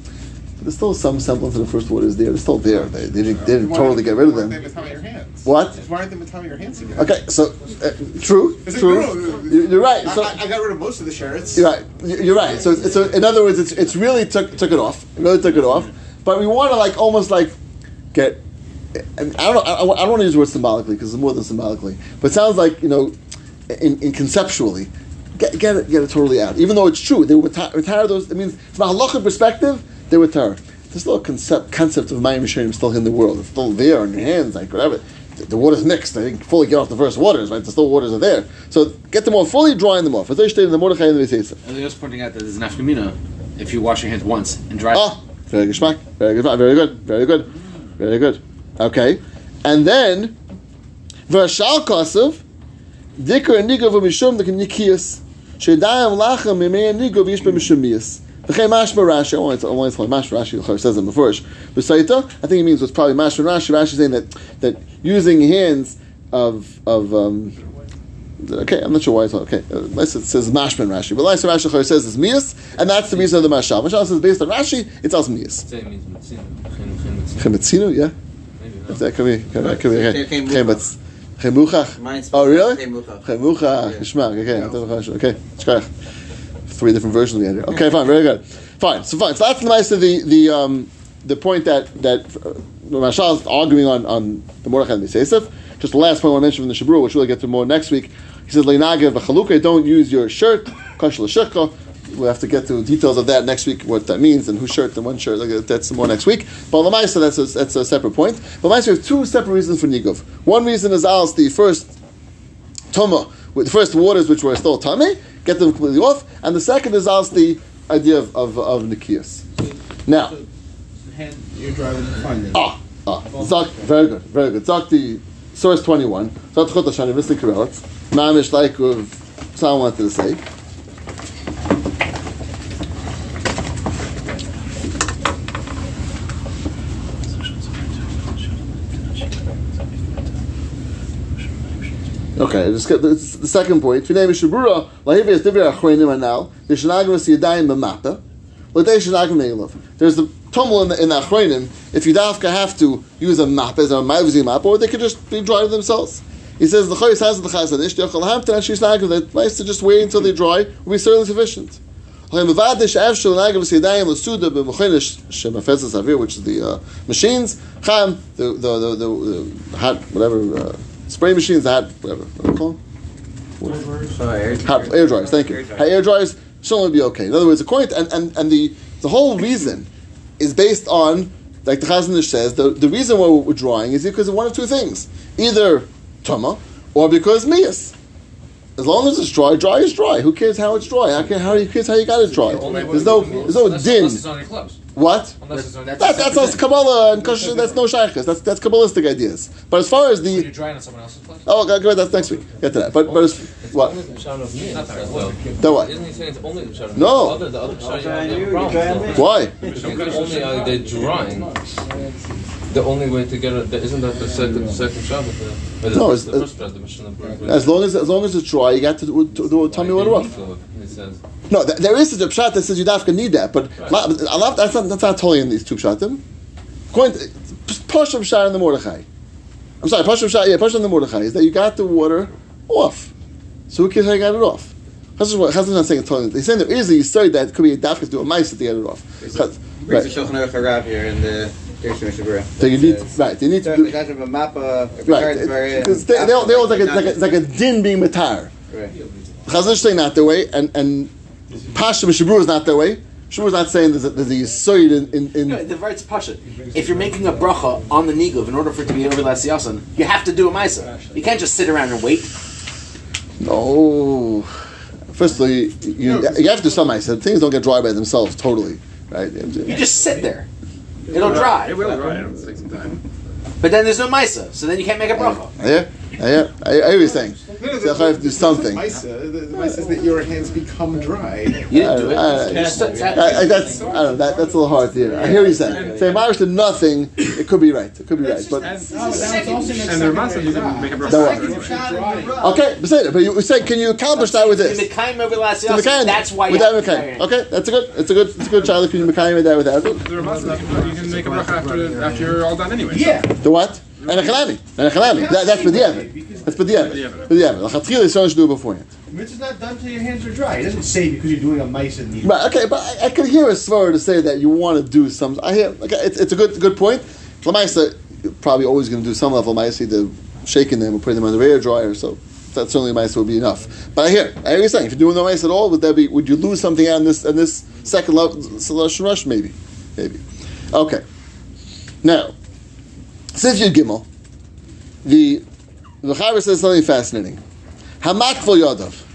There's still some semblance of the first waters there. They're still there. They, they didn't, they didn't totally get rid of them. they your hands? What? Why aren't they with your hands again? Okay, so uh, true, Is it- true. You're right. I, So I- I got rid of most of the shirts. you're right. You- You're right. So, so in other words, it's it's really took took it off. It really took it off. But we want to like almost like get. And I don't know. I, I don't want to use the word symbolically because it's more than symbolically. But it sounds like you know, in, in conceptually, get, get it get it totally out. Even though it's true, they retire, retire those. I mean, from a halachic perspective, they retire. There's still a concept concept of Mayim Yisharim still in the world. It's still there in your hands, like whatever. The, the water's mixed. They didn't fully get off the first waters, right? The still waters are there. So get them off fully, drying them off. As they stated in the Mordechai and the Vesesa. And they're just pointing out that there's an afkamina if you wash your hands once and dry. Ah, very good, Shmak. Very good, very good, very good, very good. Okay, and then Vashal Kosev, Dikar and Nigov Mishum the Nikias, Shedayim Lachem Mimei Nigov Yish B'Mishumiyas. V'chei Mashma Rashi, I want to only explain Mashma Rashi, the Chor says in the first. B'Saita, I think it means what's probably Mashma Rashi. Rashi saying that that using hands of of um, Okay, I'm not sure why it's okay. Uh, Unless it says Mashman Rashi, but Lisa Rashi Chor says it's Mias, and that's the reason of the Mashal. Mashal says based on Rashi, it's also Mias. Same means mitzina. Chen- chen. Chemetzino, yeah. Maybe not. If that could be, could, that could be okay. Chem- Chemetz, chemuchach. Oh, really? Chemuchach. Chemuchach, geschmack. Okay, I thought it was- okay. Three different versions we had here. Okay, fine, very good. Fine, so fine. So that's the nice of the the um, the point that that uh, Mashal is arguing on on the Mordechai and the Sesef. Just the last point I want to mention from the Shabru, which we'll get to more next week. He says, "Leinagev v'chaluka." Don't use your shirt. Kashla shirka. We'll have to get to details of that next week, what that means, and whose shirt and one shirt. Like, That's more next week. But Lamaisa, that's a, that's a separate point. But Lamaisa, we have two separate reasons for Nigov. One reason is als the first Toma, the first waters which were still Tame, get them completely off. And the second is als the idea of, of, of Nikias. Now, Hand, you're driving fine then. Ah, ah, Zak, very good, very good. Zak the source 21. Zak the Chotashani, Visli Kirelitz. Mamish like of someone wanted to say. Okay, just get the, the second point. Finei Mishnah Berurah, Lahivi is Divya Achroinim Anal, the Shanagmas Yadayim B'mata, L'dei Shanagim Neilov. There's the tumble in the, in the Achroinim, if you dafka have to use a map as a ma'avzi map, or they could just be dry themselves. He says, the Choyes has the Chazon Ish, the Yochel Hamtan, and Shishnagim, that nice to just wait until they dry, will be certainly sufficient. Which is the uh, machines, the, the, the, the, the uh, spray machines, the hot, whatever, what do you call them? Hot air dryers, thank you. Hot air dryers should only be okay. In other words, according to, and, and, and the, the whole reason is based on, like the Chazon Ish says, the, the reason why we're drying is because of one of two things. Either Tama, or because Mias. As long as it's dry, dry is dry. Who cares how it's dry? How, can, how you cares how you got it dry? There's no, there's no Unless, din. it's on your. What? Unless it's on That's that's also Kabbalah and Kosher. That's no shaykhs. That's that's Kabbalistic ideas. But as far as When you're the drying on someone else's clothes. oh, okay, good, that's next week. Get to that. But but as, It's what? only the Pshat of me. Not that well. The what? Isn't he saying it's only the Pshat of No. The other, the other Pshat you have. Why? Because only uh, the drawing. The only way to get it, the- isn't that the second, the second Shabbat? The, the, No, it's- the first Pshat, the Mishnah Berurah. As long as as long as it's dry, you got to do, to do tell me what it was. No, th- there is such a pshat that says you dafka need that, but la- I love- that's not that's not totally in these two pshatim. According to Pasham pshat in the Mordechai. I'm sorry, Pasham pshat. Yeah, Pasham in the Mordechai is that you got the water off. So who cares how you got it off? Chazal what- Chazal's not saying it's totally. They're saying there is a yisod that could be a dafka to do a mice that they get it off. Brings Right. the Shulchan Aruch Harav here in the So you need right. They need to do That's right. They, they, all- they all like a, like, a, like a din being matar. Right. Chazal is saying not that way, and and Pasham Shabru is not that way. Shabru is not saying there's a, there's a yisod in in, in No, the words pasha. If you're making a bracha on the nigov in order for it to be over last yasan, you have to do a ma'isa. You can't just sit around and wait. No. Firstly, you, you have to do some ice. Things don't get dry by themselves totally, right? You just sit there. It'll dry. It will dry. It'll take some time. But then there's no ma'isa, so then you can't make a bracha. Yeah, yeah, uh, I, I hear what saying. No, no, So I have to do something. Maisa, the, the Maisa is that your hands become dry. You didn't do it. I- I- It's- it's- I- I- that's I don't know. That, that's a little hard to hear. I hear what you're saying. Say Mirish did nothing. It could be right. It could be right. But And the Ramasa, you can make a bracha. okay, but. But you say, can you accomplish that with this? Mekayim over last To That's why you with that have to Mekayim. carry Okay, that's a good. It's a good. It's a good child. Can you Mekayim with that? With that? The Ramasa, you can- you can make a bracha after, after you're all done anyway. Yeah. The what? And a chalami. And a chalami. That, that's for the Evan. That's for the Evan. For the Evan. The Chatchil is to do it beforehand. Mitzvah's not done till your hands are dry. It doesn't say because you're doing a mice in the. Right, okay, but I, I could hear a swear to say that you want to do some. I hear, okay, it's, it's a good good point. Lamaisa, you're probably always going to do some level of Lamaisa, either shaking them or putting them on the air dryer, so that certainly Lamaisa would be enough. But I hear, I hear you saying, if you're doing no Lamaisa at all, would that be, would you lose something out in this, in this second level, solution Rosh? Maybe. Maybe. Okay. Now, since you Gimel, the, the Chaver says something fascinating. Hamakvul Yadav.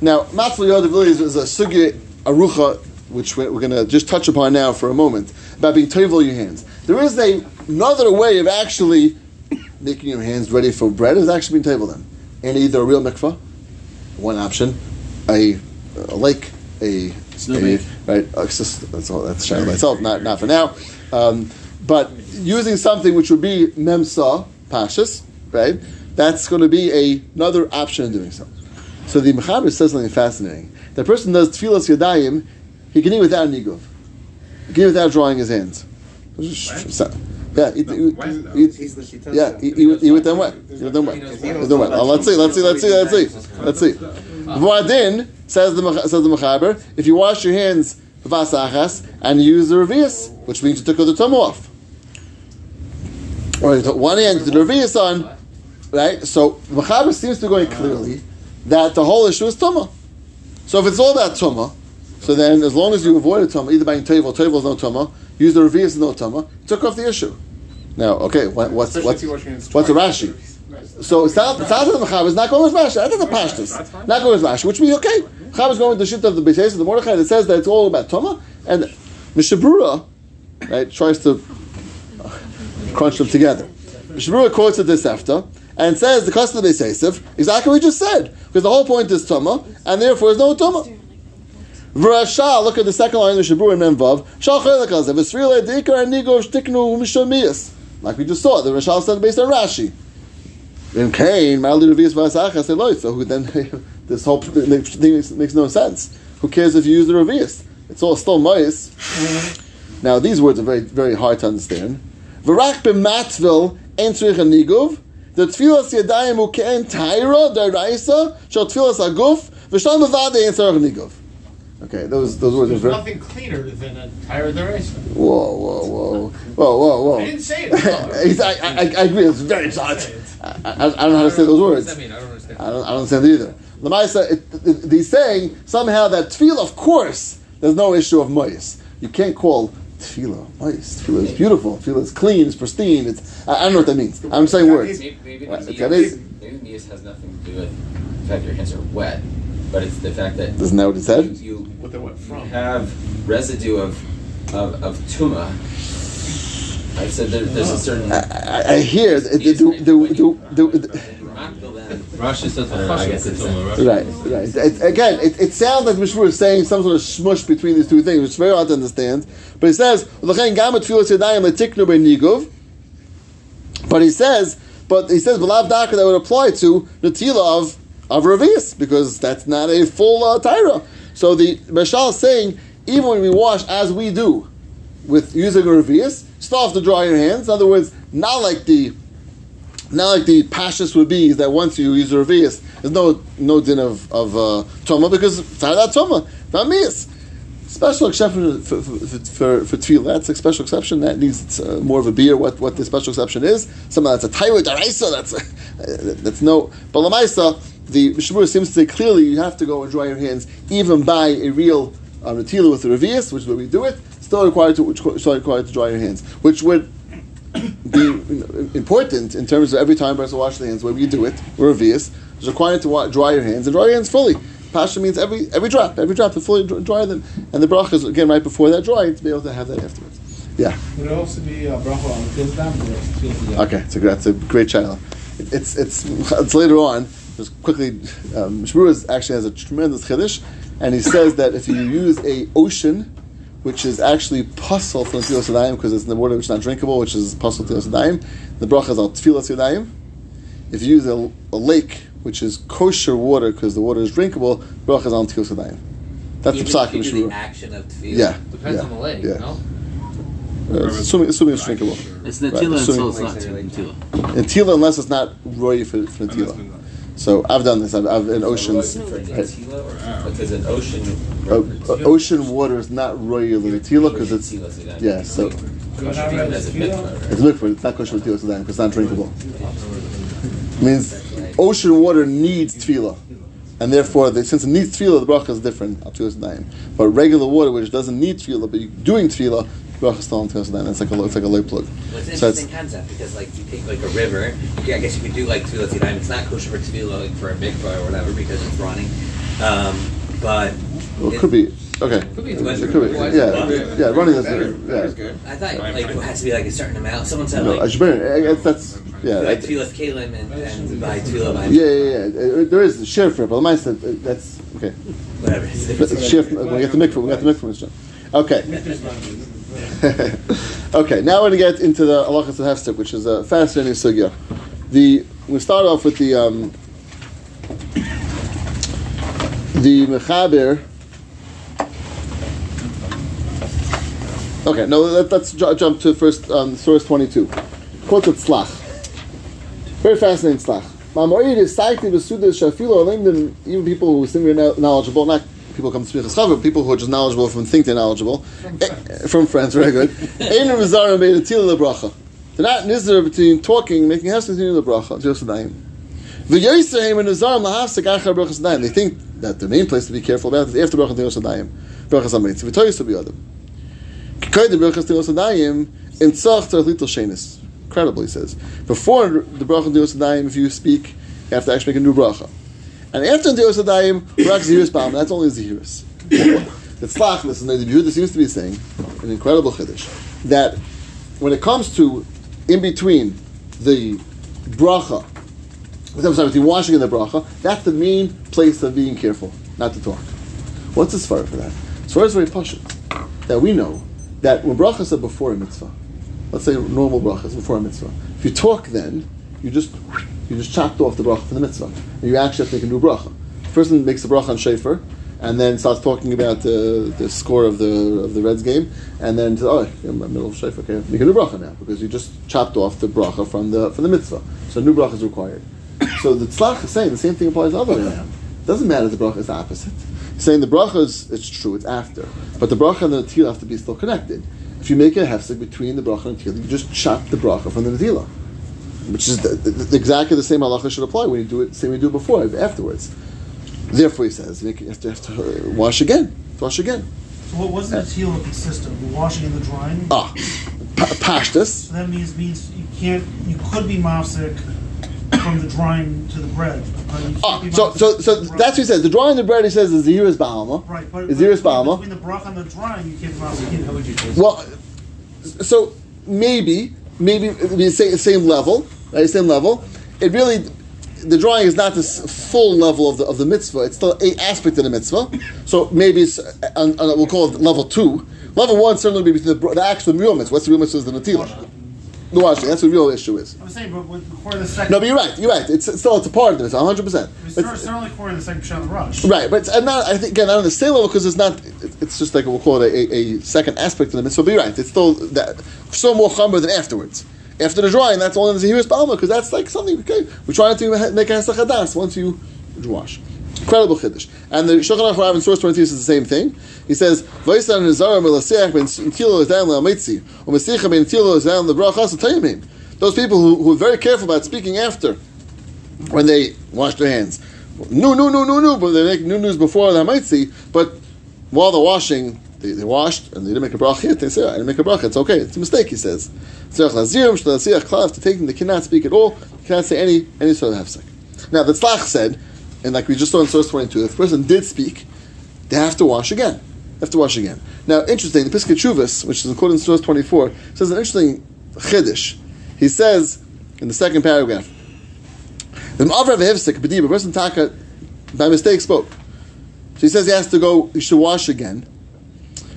Now, Matzvah Yodav really is, is a sugya arucha, which we're, we're going to just touch upon now for a moment, about being toivel your hands. There is a, another way of actually making your hands ready for bread, is actually being toivel them. And either a real mikvah, one option, a, a lake, a, a- right? uh, that's all. That's by itself. Not not for now. Um, but using something which would be memsa pashas, right? That's going to be a, another option in doing so. So the Mechaber says something fascinating. The person does tefillas yadayim, he can eat without niguv. He can eat without drawing his hands. Yeah, eat, eat, eat, yeah, eat, eat, with- eat with them wet. Eat with them wet. Eat with them wet. Oh, let's see, let's see, let's see, let's see, let's see. V'adin says the Mech- says the Mechaber, if you wash your hands vasachas and use the revius, which means you took the tum off, or one hand to the revius on, right? So the Mechaber seems to be going clearly that the whole issue is tumah. So if it's all about tumah, so then as long as you avoid a tumah, either buying tevel, tevel is no tumah, use the revius is no tumah, took off the issue. Now, okay, what, what's what's if you wash your hands what's a. Rashi? So it sounds it sounds the Mechaber is not going with Rashi. That's the pashtus. Not going with Rashi, which means okay. Mechaber is going with the shit of the Beis of the Mordechai that says that it's all about tumah, and Mishnah Berurah, right, tries to crunch them together. Mishnah Berurah quotes it this after and says the custom of Beis exactly what we just said, because the whole point is tuma, and therefore is no tuma. V'rasha, look at the second line of Shabur and Memvav. Shachelekaz, V'srila Dikar and Nigov Shtiknu Mishomiyas. Like we just saw, the Rashal said based on Rashi. In Cain, Ma'ali Revius V'asachas Eloi. So who then, this whole thing makes, makes, no sense. Who cares if you use the Revius? It's all still Mois. Now these words are very, very hard to understand. V'rak b'matvil en tzrich nigov. The tfilas yadayim hu ke'en taira daraisa shal tfilas aguf v'shal mevade en tzrich nigov. Okay, those those words are There's very. nothing cleaner than a tire deraisa. Whoa, whoa, whoa, whoa, whoa, whoa! I didn't say it. I, I, I agree. It's very hard. I, I, I don't know how to say those words. What does that mean? I don't understand. I don't, I don't understand either. Lamaisa, it, it, he's saying somehow that tefillah, of course, there's no issue of moyes. You can't call tefillah moyes. Tefillah is beautiful. Tefillah is clean. It's pristine. It's I, I don't know what that means. I'm saying words. Maybe, maybe, Right, the it's maybe the news has nothing to do with the fact your hands are wet, but it's the fact that Isn't that what it said? you, you What they went from. have residue of of, of tuma. I said there, there's a certain. I, I, I hear the the the, the, the, the Rashi said for I guess Chashav it's Ketuma, Right, right. It, again, it, it sounds like Mishmur is saying some sort of smush between these two things, which is very hard to understand. But he says, "L'chein gam tefillas yadayim letiknu b'niguv." But he says, but he says, "B'lav daka" that would apply to the tila of of revius because that's not a full uh, tyra. So the Mashal is saying, even when we wash as we do with using a revius, still have to dry your hands. In other words, not like the not like the pashas would be is that once you use a revius, there's no no din of of uh, toma because it's not toma, not mias. Special exception for for for, for, tefillah. That's a special exception. That needs uh, more of a beer. What what the special exception is? Something that's a taiwa daraisa. That's a, that's no. But lamaisa, the Mishnah Berurah seems to say clearly you have to go and dry your hands even by a real retila with the revius, which is where we do it. Still required to still required to dry your hands, which would be important in terms of every time a person washes their hands, where you do it, or revius, is required to wa- dry your hands and dry your hands fully. Pasha means every every drop, every drop to fully dr- dry them, and the bracha is again right before that drying to be able to have that afterwards. Yeah. Would it also be a bracha on the or? Okay, so that's a great child. It's it's it's later on, just quickly, um, Shmuel actually has a tremendous chiddush, and he says that if you use a ocean, which is actually puzzle from Tfilas Yadayim, because it's in the water which is not drinkable, which is puzzle Tfilas Yadayim, the bracha is al Tfilas Yadayim. If you use a, a lake, which is kosher water, because the water is drinkable, bracha is al Tfilas Yadayim. That's Even the psak if of the Shmuel. action of tefillah. Yeah. Depends yeah, on the lake, yeah. no? Uh, assuming, assuming it's drinkable. It's Right, Natila assuming- and so it's not Natila. And tila, unless it's not roy for, for tila. So I've done this. I've, I've in oceans. For right. Tefillah or- Because an ocean. O- o- ocean water is not royal tila because it's yeah. So Kosher even as a mikvah, it's. It's not kosher tila because it's not drinkable. means ocean water needs tefillah, and therefore, the, since it needs tefillah, the bracha is different. Al tefillah daim. But regular water, which doesn't need tefillah, but you're doing tefillah, bracha is still on tefillah daim. It's like a it's like a light plug. Well, it's an So it's- concept because, like, you take like a river. Yeah, I guess you could do like tefillah tefillah. It's not kosher for tefillah, like for a mikvah or whatever, because it's running. Um, but well, it could be okay. Could be. It could be. Yeah, yeah. Running is yeah. I thought like it has to be like a certain amount. Someone said No, like Ashburn, I guess that's yeah. like tefillah kalim and, and by tefillah by Yeah, yeah, yeah. There is a share for it, but the mindset, uh, that's okay. Whatever. It's a But different Share, from- we get the mikvah, we got the mikvah. Okay. okay, now we're going to get into the halachas of hefsek, which is a fascinating sugya. The we start off with the um, the mechaber. Okay, no, let, us jump to first um, source twenty-two. Quoted Tzlach. Very fascinating Tzlach. Ma'amorid is saikti v'sudas shafilo even people who seem kno- knowledgeable, not people come to speak chaver, people who are just knowledgeable from think they're knowledgeable, Eh, from friends, very good. Ein v'zara made a tila lebracha. They're not nizar between talking, making hesed between lebracha, just daim. V'yoysehem and nizar lahafsek achar brachas daim. They think that the main place to be careful about is after brachas tilos daim. Brachas amitz. V'toyis to be adam. Kikoyde brachas tilos daim, in tzach little shenis. Incredible, he says. Before the bracha tilos daim, if you speak, you have to actually make a new bracha. And after tilos daim, brak zihirus bam. That's only zihirus. The tzlach, this is the Yehuda seems to be saying, an incredible chiddush, that when it comes to in between the bracha, I'm sorry, between washing and the bracha, that's the main place of being careful, not to talk. What's the svara for that? Svara is very pashut. That we know that when bracha said before a mitzvah, let's say normal bracha is before a mitzvah. If you talk then, you just you just chopped off the bracha from the mitzvah. And you actually have to make a new bracha. The person makes the bracha on shofar, and then starts talking about the, the score of the of the Reds game, and then to, oh, in the middle of shofar, okay, make a new bracha now because you just chopped off the bracha from the from the mitzvah. So a new bracha is required. So the tzlach is saying the same thing applies the other way around. It doesn't matter if the bracha is the opposite. He's saying the bracha is it's true, it's after, but the bracha and the tefillah have to be still connected. If you make a hefsek between the bracha and the tefillah, you just chop the bracha from the tefillah, which is the, the, the- exactly the same halacha should apply when you do it, same way you do it before, afterwards. Therefore, he says you have to, have to uh, wash again, wash again. So what was the tefillah consist of? The washing and the drying? Ah, pa- pashtus. So that means means you can't you could be mafsik from the drying to the bread, but you can't be Ah, So, so, so that's what he says. The drawing the bread, he says, is Zehiris Ba'alma. right. But, Is but Zehiris between, Ba'alma. between the bracha and the drying, you can't be mafsik. How would you Well, so maybe, maybe the same, same level, right? Same level. It really, the drawing is not this full level of the of the mitzvah. It's still a aspect of the mitzvah. So maybe it's, uh, on, on, we'll call it level two. Level one certainly would be the, the actual real mitzvah. What's the real mitzvah is the natila. The washing. That's what the real issue is. I'm saying, but before the second. No, but you're right. You're right. It's, it's still it's a part of the mitzvah. 100. percent It's cer- certainly before the second the rush. Right, but it's and not, I think again not on the same level because it's not. It's just like we'll call it a, a, a second aspect of the mitzvah. But you're right, it's still that so more chumber than afterwards. After the drawing, that's all. only the Zehiris Balma because that's like something. Okay, we're trying to make a hesach hadas once you wash. Incredible chiddush. And the Shulchan Aruch in source twenty two says the same thing. He says, "Vayistan nizara melasiach ben tilo down le'amitzi, or mesicha ben tilo down le'brachas atayimim." Those people who, who are very careful about speaking after when they wash their hands. No, no, no, no, no, but they make new news before the Hamaitzi, but while they're washing, they, they washed and they didn't make a bracha. They say, oh, I didn't make a bracha. It's okay. It's a mistake, he says. To them, they cannot speak at all, they cannot say any, any sort of hefsek. Now, the tzlach said, and like we just saw in source 22, if the person did speak, they have to wash again. They have to wash again. Now, interesting, the Piskei Teshuvos, which is quoted in source 24, says an interesting chiddush. He says, in the second paragraph, The Ma'avra v'hefsek b'dibur, a person taka by mistake spoke. So he says he has to go. He should wash again.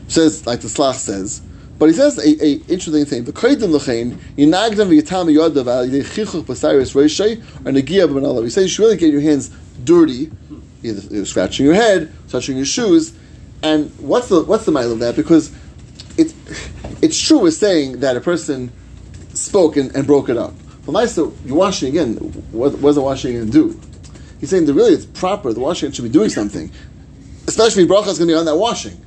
Says like the Tzlach says. But he says a, a interesting thing. The koydim l'chein yinagdam v'yitam yodav al yidei chichuch b'sayrus reishay or negia b'manalav. He says you should really get your hands dirty, either, either scratching your head, touching your shoes. And what's the what's the mile of that? Because it's it's true we're saying that a person spoke and, and broke it up. But Maestro, you're washing again. What, does the washing again do? He's saying that really it's proper. The washing should be doing something, especially bracha is going to be on that washing.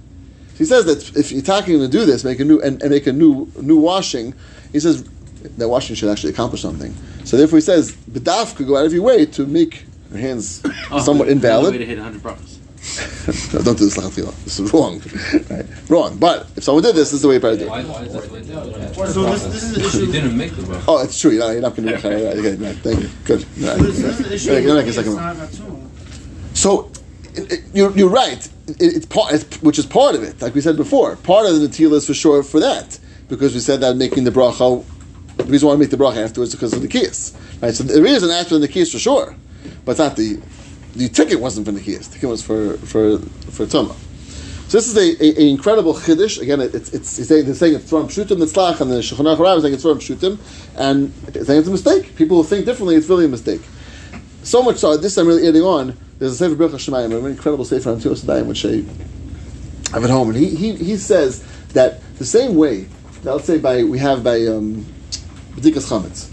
He says that if you're talking to do this, make a new and, and make a new new washing. He says that washing should actually accomplish something. So therefore, he says bedaf could go out of your way to make your hands oh, somewhat Way invalid. to hit 100 brachas. no, don't do this lachatila. This is wrong. right? Wrong. But if someone did this, this is the way you probably do it. Why, why is that the to do? So this, this is the issue. You didn't make the bracha. Oh, it's true. You're not, you're not going to do it. Okay, right, thank you. Good. Right. So this, this is the issue. Right, you're not It's gonna second not one. a tumor. So it, it- you're, you're right. It, it's part, it's, which is part of it. Like we said before, part of the natila is for sure for that because we said that making the bracha. The reason why we make the bracha afterwards is because of the kiyas. Right. So there is an after the kiyas for sure, but not the the ticket wasn't for the kiyas. The ticket was for for for tuma. So this is a, a, a incredible chiddush. Again, it- it's it's, saying, they're saying it's from pshutim nitzlach, and the Shulchan Aruch is saying it's from pshutim, and saying it's a mistake. People think differently, it's really a mistake. So much so, this I'm really adding on. There's a Sefer Bircha Shemayim, an incredible Sefer on Tilos Adayim, which I have at home, and he, he, he says that the same way, now let's say by we have by um, Chametz.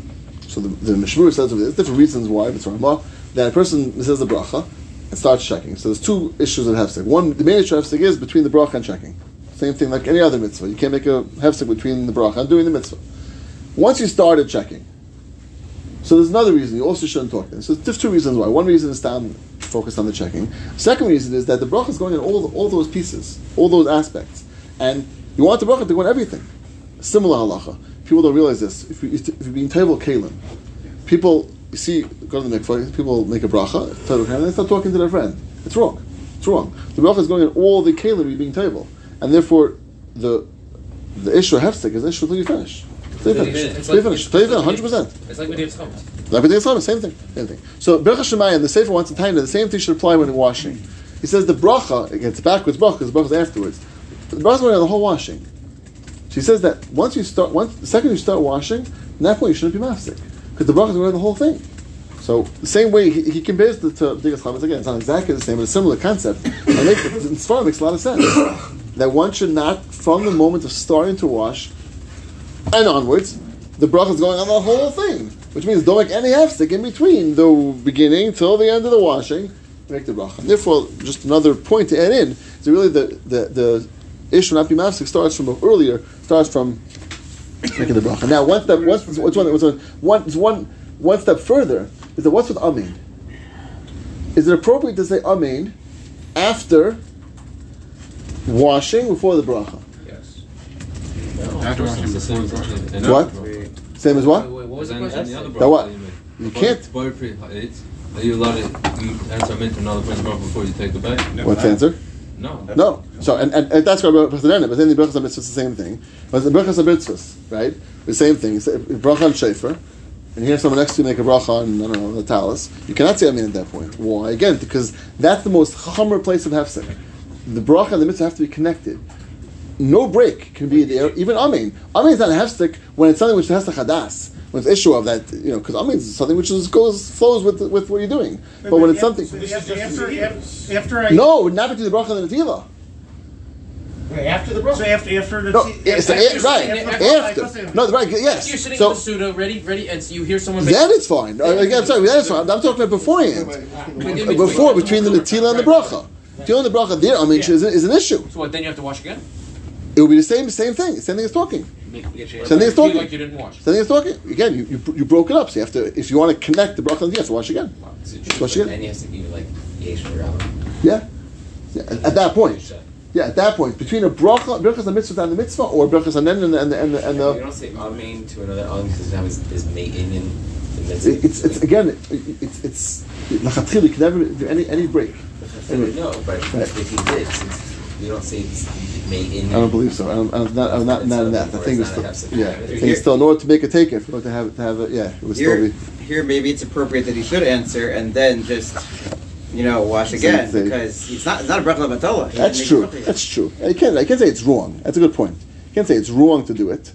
So the, the Mishmur says there's different reasons why, Ramah, that a person says the bracha and starts checking. So there's two issues that hefsek. One, the main issue of hefsek is between the bracha and checking. Same thing like any other mitzvah. You can't make a hefsek between the bracha and doing the mitzvah. Once you started checking, so there's another reason you also shouldn't talk then. So there's two reasons why. One reason is down focused on the checking. Second reason is that the bracha is going in all all those pieces, all those aspects, and you want the bracha to go in everything. Similar halacha. People don't realize this. If, you, if you're being table kalim, people you see go to the mikvah. People make a bracha, and they start talking to their friend. It's wrong. It's wrong. The bracha is going in all the kalim you're being table, and therefore the the issue of hefsek is issue until you finish. Until you finish. It's like- finish. Until you finish. Hundred percent. It's like we did chametz. Like with the Islam, same thing, same thing. So Berach Shemayim, the Sefer wants to tell you the same thing should apply when washing. He says the bracha, again, it's backwards bracha, because the bracha is afterwards. But the bracha is on the whole washing. She says that once you start, once the second you start washing, at that point you shouldn't be mafsik, because the bracha is going on the whole thing. So the same way he, he compares the to Digas Chametz again, it's not exactly the same, but a similar concept. And make, in Sfarad makes a lot of sense that one should not, from the moment of starting to wash and onwards, the bracha is going on the whole thing, which means don't make any hefsek in between the beginning till the end of the washing. Make the bracha. And therefore, just another point to add in is really the the, the issue not be mafsek starts from earlier, starts from making the bracha. Now, one step, one, one step further is that what's with amin? Is it appropriate to say amin after washing before the bracha? Yes. After washing It's the same before as washing. in What? Same as what? Wait, wait, what was the question? the other That what? you make. You Boy- can't. boy pre- it's- Are you allowed to mm, answer a mint another person's bracha before you take the bag? What's the answer? No. No. So, and, and, and that's why Bracha Zedena, but then the Bracha Mitzvah is the same thing. But the Bracha Mitzvahs, right? The same thing. It's a Bracha on Shefer, and here someone next to you make a Bracha on, I don't know, the Talis. You cannot say Amin at that point. Why? Again, because that's the most Chomer place of Hefsek. The Bracha and the Mitzvah have to be connected. No break can be there, even Amin. Amin is not a Hefsek when it's something which has to Chadas. When it's issue of that, you know, because Amin is something which is, goes flows with with what you're doing. But when it's something, After, after, after, after I. no, not between the bracha and the tefillah. Wait, after the bracha. So after, after the. No, t- it's after- right after- after. No, right. Yes. You're sitting So in the Suda, ready, ready, and you hear someone. make- then it's fine. Uh, Again, I'm sorry. That is fine. I'm talking about beforehand. Before between the netila and the bracha. Tefillah and the bracha there, I mean, is, is an issue. So what? Then you have to wash again. It will be the same same thing. Same thing as talking. Make, get your Same thing as talking. like you didn't wash. Same thing as talking. Again, you, you, you broke it up. So you have to, if you want to connect the bracha, you have to wash again. Wash again. And he has to be like yesh rabbi. Yeah. yeah. At, at that point. Yeah, at that point, between a bracha, brachas and mitzvah and the mitzvah, or brachas and then and the and the and the, and You don't say amen to another amen because now his, his mate Indian. the mitzvah. it's it's again it, it's it's lachatchil. You can never do any any break. No, but if he did, since you don't say it's made in. I don't believe so. I'm, I'm not. I'm not, not in that. The thing is still, yeah. The thing is still in order to make a take it, for it to have to have it. Yeah, it would still Here, be. here maybe it's appropriate that he should answer and then just, you know, wash again because it's not it's not a bracha levatala. That's true. make a bracha. That's true. I can't. I can't say it's wrong. That's a good point. You can't say it's wrong to do it.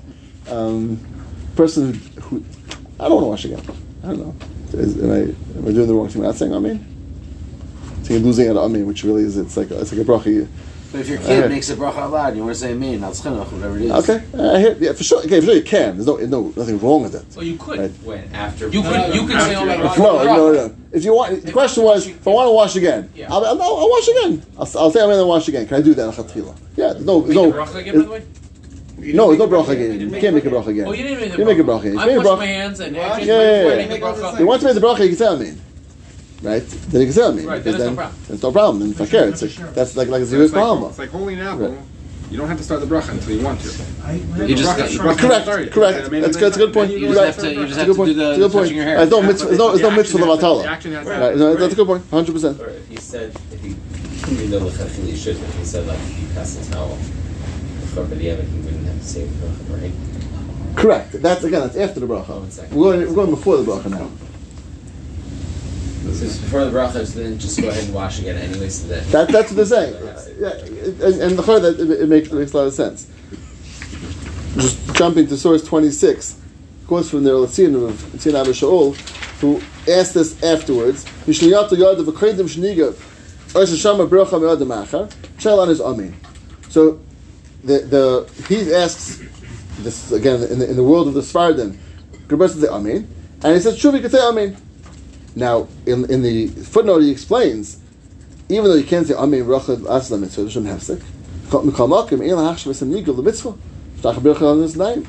Um, person who, who I don't want to wash again. I don't know. Is, am I am I doing the wrong thing? Am Not saying amen. Saying losing an amen, which really is it's like it's like a bracha. But if your kid hear- makes a bracha aloud you want to say amen, al chinuch, whatever it is. Okay, I hear, yeah, for sure. Okay, for sure you can. There's no, no nothing wrong with it. Well, you could. Right. When after You could. You could say, "Oh my God." No, no, no. If you want, the question was, if I want to wash again, Yeah. I'll, I'll, I'll wash again. I'll, I'll say I'm going to wash again. Can I do that? Achatchila? Yeah. There's no, there's Make no. bracha again, by the way? No, there's no bracha again. You can't make a bracha again. Oh, you didn't make the You make a bracha. bracha. I you make a my hands and Yeah, yeah, yeah, make the yeah. you want to make the bracha, you can say amen. Right? Then you can say amen. Right, then because it's no problem. It's no problem. Then if I care, it's like, that's like, like a serious It's like, problem. it's like holding an apple. Right. You don't have to start the bracha until you want to. You just- Bracha- you- bracha Correct, started. correct. I That's. That's a good point. then You You're just have to- you just a have good to point. do the It's a good point. touching your hair. There's no mitzvah. There's no, there's no The mitzvah action levatala. the action Right. No, that's a good point. Hundred percent. If he said, if he, even though Lechatchila you should, if he said like if you pass the towel, before B'diavad, he wouldn't have to say the bracha, right? Correct. That's again. That's after the bracha. One second. We're going, we're going before the bracha now. Before the bracha, then just go ahead and wash again anyway, so that. That, that's what they're saying. Yeah, and, and the that it, it makes it makes a lot of sense. Just jumping to source twenty six, quotes from the Latzian of Tzin Abba Shaul, who asked this afterwards. So the the he asks this again in the, in the world of the Svardim. Gerbers say amin, and he says we could say amin. Now in in the footnote he explains even though you can't say Amin Rachad Asla Mitzvah, Shem Hefsek, Mikal Malkim, Ein Lahach Shvis Nigel, the Mitzvah, Shtach Bircha on his name.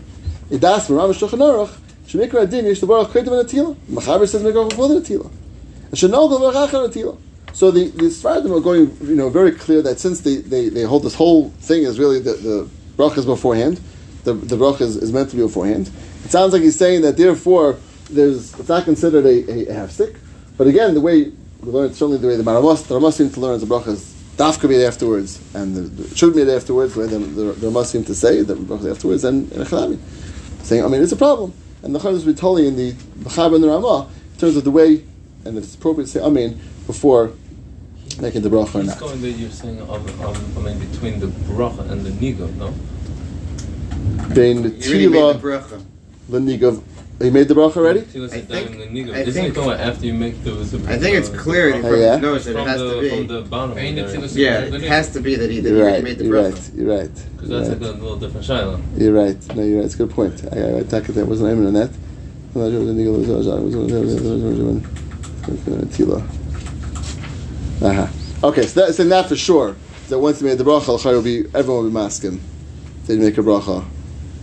Idas Merav Shulchan Aruch, Shemikra Adin, Yish Tabarach Kredim and. Machaber says Mikra before the Atila. And Shanol the Varach Atila. So the, the Sfaradim are going, you know, very clear that since they, they, they hold this whole thing is really the, the bracha is beforehand, the, the bracha is, is meant to be beforehand. It sounds like he's saying that therefore there's, it's not considered a, a, a half-stick. But again, the way we learn, certainly the way the Maramas, the Ramas seem to learn is the bracha is dafka be afterwards, and the, the, should be afterwards, the way the, the, the Ramas seem to say, the bracha afterwards, and, and a Chalami. Saying, I mean, it's a problem. And the Chayim is totally in the Bachab and the Ramah, in terms of the way, and if it's appropriate to say Amin before making the bracha or He's not. going that you're saying, um, um, I mean, between the bracha and the nigo, no? Bein the You the Tila, the Nigav. You made the bracha already? I is down think- in the nigo. I Isn't think- it going after you make the... the I think it's clear the- from Oh, yeah? his notes it from has the, to From the bottom Ain't it Yeah, it has to be that he, that he You're right. made the You're bracha. right. You're right. Because that's right. like a little different shaila. You're right. No, you're right. It's a good point. I, I, I take it that wasn't aiming on that. Tila. Uh-huh. Okay, so that's so that for sure. That once you made the bracha, al will be everyone will be masking. They make a bracha.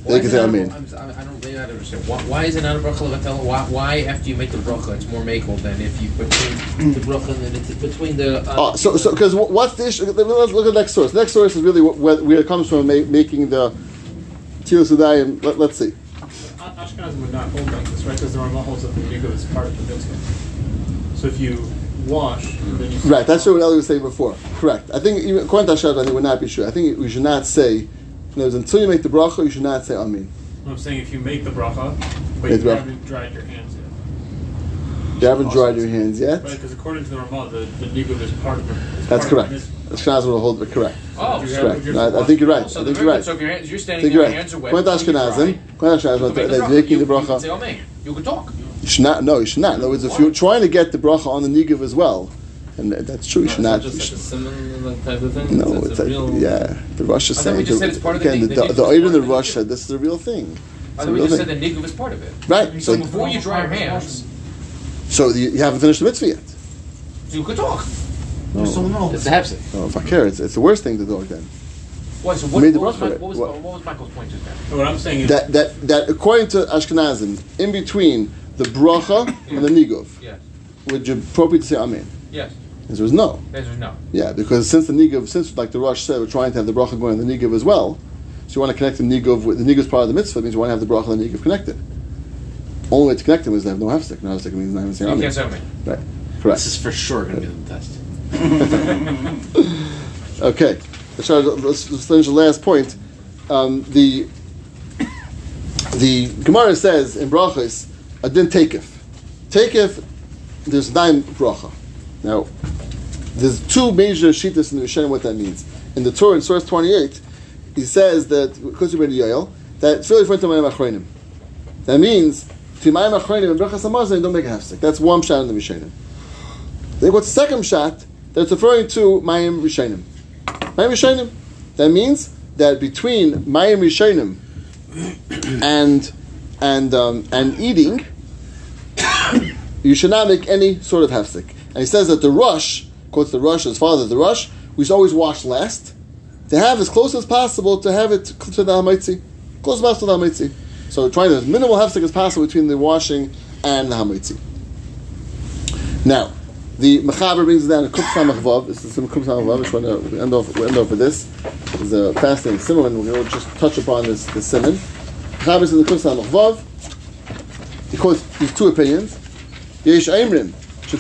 They can say it not a- amen. I'm- I I don't really understand. Why, why is it not a bracha levatala? Why, why after you make the bracha, it's more makel than if you between the bracha and then it's between the. Uh, Oh, so so because what's the issue? Let's look at the next source. The next source is really where, where it comes from, ma- making the Tila Sudayim. Let, let's see. Ashkenazim would not hold like this, right? Because the Ramah holds that the nigo is part of the mitzvah. So if you wash, then you. Right, that's what Eli was saying before. Correct. I think even according to Hashem, I think would not be sure. I think we should not say. In other words, until you make the bracha, you should not say Amin. I'm saying if you make the bracha, but Make you bracha. haven't dried your hands yet. You haven't dried your hands yet. Right, because according to the Ramah, the, the nigo is part of the. is That's part of correct. the mitzvah. Ashkenaz will hold it correct. Oh, That's so correct. you're- No, I, I think you're right. So I the think you're right. so if your hands, you're I standing think you're your right. hands are wet. According you dry. Ashkenazim, according to You Ashkenazim, can make the they're bracha. making the You can bracha. say amen. You can talk. You should not. No, you should not. In other words, if you're trying to get the bracha on the nigav as well, and that's true, you No, should it's not. just like a similar type of thing. No, it's, it's a like real. yeah. The Rosh is we saying just said it's part of the again. ni- The the the, the is Oid part and the of the Rosh said this is the real thing. I It's thought we real just said the nigav is part of it. Right. So So before you dry your hands, so you, you haven't finished the mitzvah yet. So you could talk. No. So no. It's a hefsek. No, if I care, it's, it's the worst thing to do like that. What, so what, made the what, was, my, already. what, was, What? what was Michael's point just now? What I'm saying is. That that that according to Ashkenazim, in between the bracha and the nigov, Yes. would you appropriate to say amen? Yes. The answer is no. The answer is no. Yeah, because since the nigov, since like the Rosh said, we're trying to have the bracha going on the nigov as well. So you want to connect the nigov with the nigov is part of the mitzvah. Means you want to have the bracha and the nigov connected. Only way to connect them is to have no hefsek. No hefsek means not even You saying can't amen. say. Right. Correct. This is for sure going to be the test. Okay, let's, try to- let's, let's finish the last point. Um, the the Gemara says in Brachos, a din takef. take if there's nine bracha. Now, there's two major shittas in the Rishonim what that means. In the Torah, in source 28, he says that, because you're Yael, that it's really referring to Mayim Achronim. That means, to Mayim Achronim and Brachas HaMazon, don't make a hefsek. That's one shot in the Rishonim. Then what's the second shot? That's referring to Mayim Rishonim. Mayim Rishonim. That means that between Mayim Rishonim and and um, and eating, you should not make any sort of hefsek. And he says that the Rosh, quotes the Rosh, his father, the Rosh, we should always wash last, to have as close as possible to have it to the hamitzi, close as possible to the hamitzi. So trying to as minimal hefsek as possible between the washing and the hamitzi. Now, the Mechaber brings down a Kup Samach Vav. This is some Kup Samach Vav. Which? We end off. We end off with this. It's a fascinating simon, going to just touch upon this the simon. Mechaber says the Kup Samach Vav. He quotes these two opinions. Yesh Aimrim. There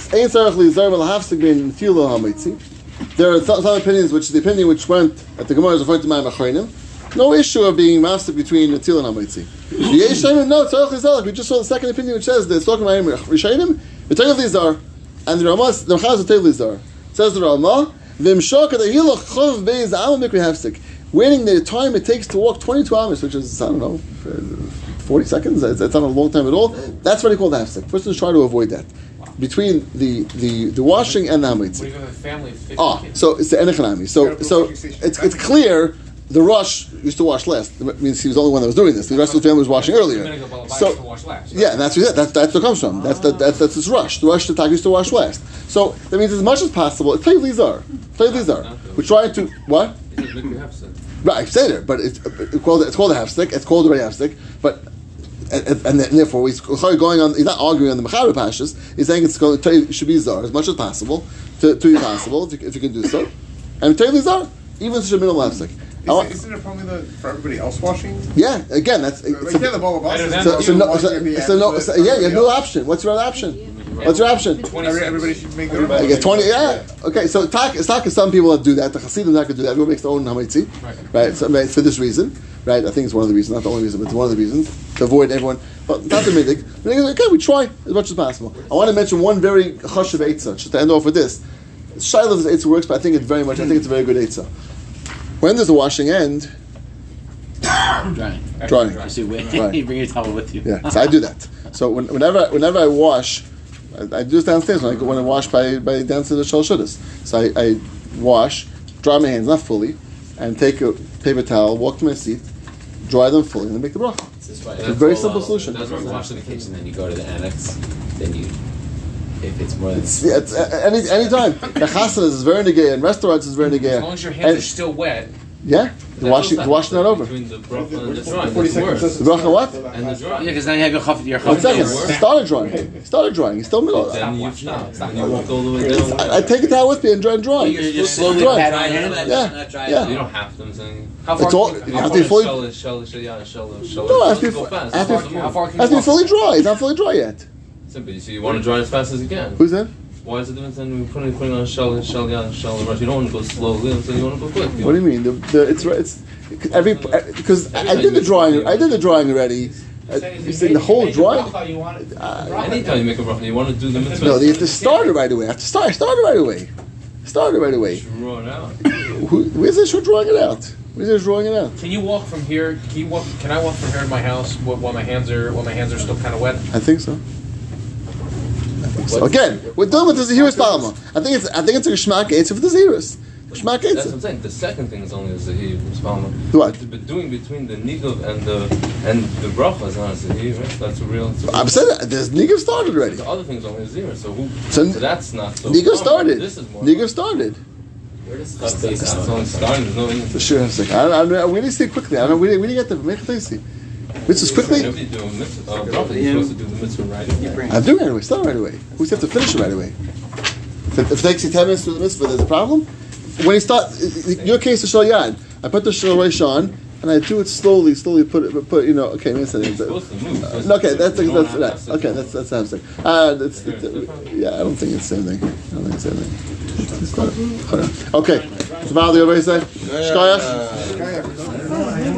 are some opinions, which is the opinion which went at the Gemara is referring to my Achreinim. No issue of being master between Natil and Aimrim. No, Tzarech. We just saw the second opinion, which says that it's talking about Rishayim. V'Tayv Lizar. And the Ramah, the Chaz Tayv Lizar says the Ramah. V'Mshok the Hilach Chov Beis Amal Mikri Hafsik. Waiting the time it takes to walk 22 hours, which is I don't know, 40 seconds. It's not a long time at all. That's what he called hafsik. First, let's try to avoid that between the, the, the washing and the What hamitzi. do you have a family of 50 Ah, so it's the enechanami. So so it's it's clear. The Rosh used to wash last. It means he was the only one that was doing this. The rest of the family was washing earlier. So yeah, and that's that's that's what it comes from. That's the, that's that's this Rosh. The Rosh the tag used to wash last. So that means as much as possible. It's play lizar. Play lizar. We're trying to what? It says Mikri Hefsek. Right, say but it's, it's called it's called a half stick. It's called already half stick, but. And, and, and therefore, he's going on. He's not arguing on the Mechaber Pashas. He's saying it's going to it should be zar as much as possible to, to be possible if you, if you can do so. And tell you zar, even such a minimal half stick. I want- Isn't it probably the, for everybody else washing? Yeah, again, that's Like, it's yeah, the ball of us so, so no, washing so, so no, so, yeah, you have no option. What's your other option? What's your option? Every- Everybody should make their I get twenty. Yeah. Okay. So talk, it's talk. Some people that do that. The Hasidim not going to do that. Everyone makes their own hamitzi, right? So, right, for this reason, right? I think it's one of the reasons, not the only reason, but it's one of the reasons to avoid everyone. But not the. But Okay, we try as much as possible. I want to mention one very chashav eitzah, just to end off with this. Shiloh's eitzah works, but I think it's very much. I think it's a very good eitzah. When there's a washing end, Drying. Drying. Drying. you bring your towel with you. Yeah, so I do that. So when, whenever whenever I wash, I, I do this downstairs when I go, when I wash by by downstairs the shal shudas. So I, I wash, dry my hands not fully, and take a paper towel, walk to my seat, dry them fully, and then make the bracha. It's a very simple solution. That's why wash in the kitchen, then you go to the annex, then you, if it's more than. It's, yeah, it's uh, any time. The chasanas is very negay, and restaurants is very negay. As long as your hands are still wet. Yeah, the washing the washing that over. Between the bracha and the drying. 40 seconds. The bracha what? And the drying. Yeah, because now you have your chaf, your One chaf. second. Started drying. Started drying. He's still middle. Then you stop. You walk all the way down. I, I take a towel with me and dry and dry. You're just slowly Dry. patting your hand. Yeah, yeah. You don't have to. I'm saying. How It's far all- can you you, have how to be fully-. No, it has to be go has to far be- how far can you Has to be walk? fully dry. It's not fully dry yet. Simple. So you want to dry as fast as you can. Who's that? Why is it different than putting putting on shell, shell, yeah, shell, and rush? You don't want to go slowly, so you want to go quick. What do you mean? The, the, it's it's every because I, I did the drawing. I did the drawing already. Uh, you saying the whole drawing? You want it. Anytime you make a bracha, you want to do the mitzvah. No, you have to start it right away. I have to start. I started right away. Started right away. Draw it out. Who, where's this for drawing it out? Where's this drawing it out? Can you walk from here? Can you walk? Can I walk from here to my house while my hands are while my hands are still kind of wet? I think so. I think so. Again, we're done with the Zahiris Palma. I think it's I think it's a Shmak Eitz for the Zahiris. Shmak That's what I'm saying. The second thing is only the a zahir. What? But doing between the nigov and the and the bracha is not a zahir. Right? That's a real. That's a real I'm saying that. There's Nigav started already. The other thing is only a zero. So who? So So, that's not. So Nigav started. This is more. Nigav started. Where does That's, cut that's, base that's out? only starting. There's no. English. For sure. I was like, I, I, I, we need to see it quickly. I don't know. We didn't, we didn't get the Mechatesi. This is quickly. If you mitzvah, you're supposed to do the mitzvah right away. I'm doing it right away. Start right away. We have to finish it right away. If it, if it takes you ten minutes to do the mitzvah, there's a problem. When you start, your case is shal. I put the shal on, and I do it slowly, slowly. Put it, put you know. Okay, maybe it's You're supposed to move. Uh, okay, that's that's, have that's to- okay. That's that's what I'm saying. Uh, that's, yeah, I don't think it's the same thing. I don't think it's the same thing. Okay, so Val, do you have anything to say? Shkoyach?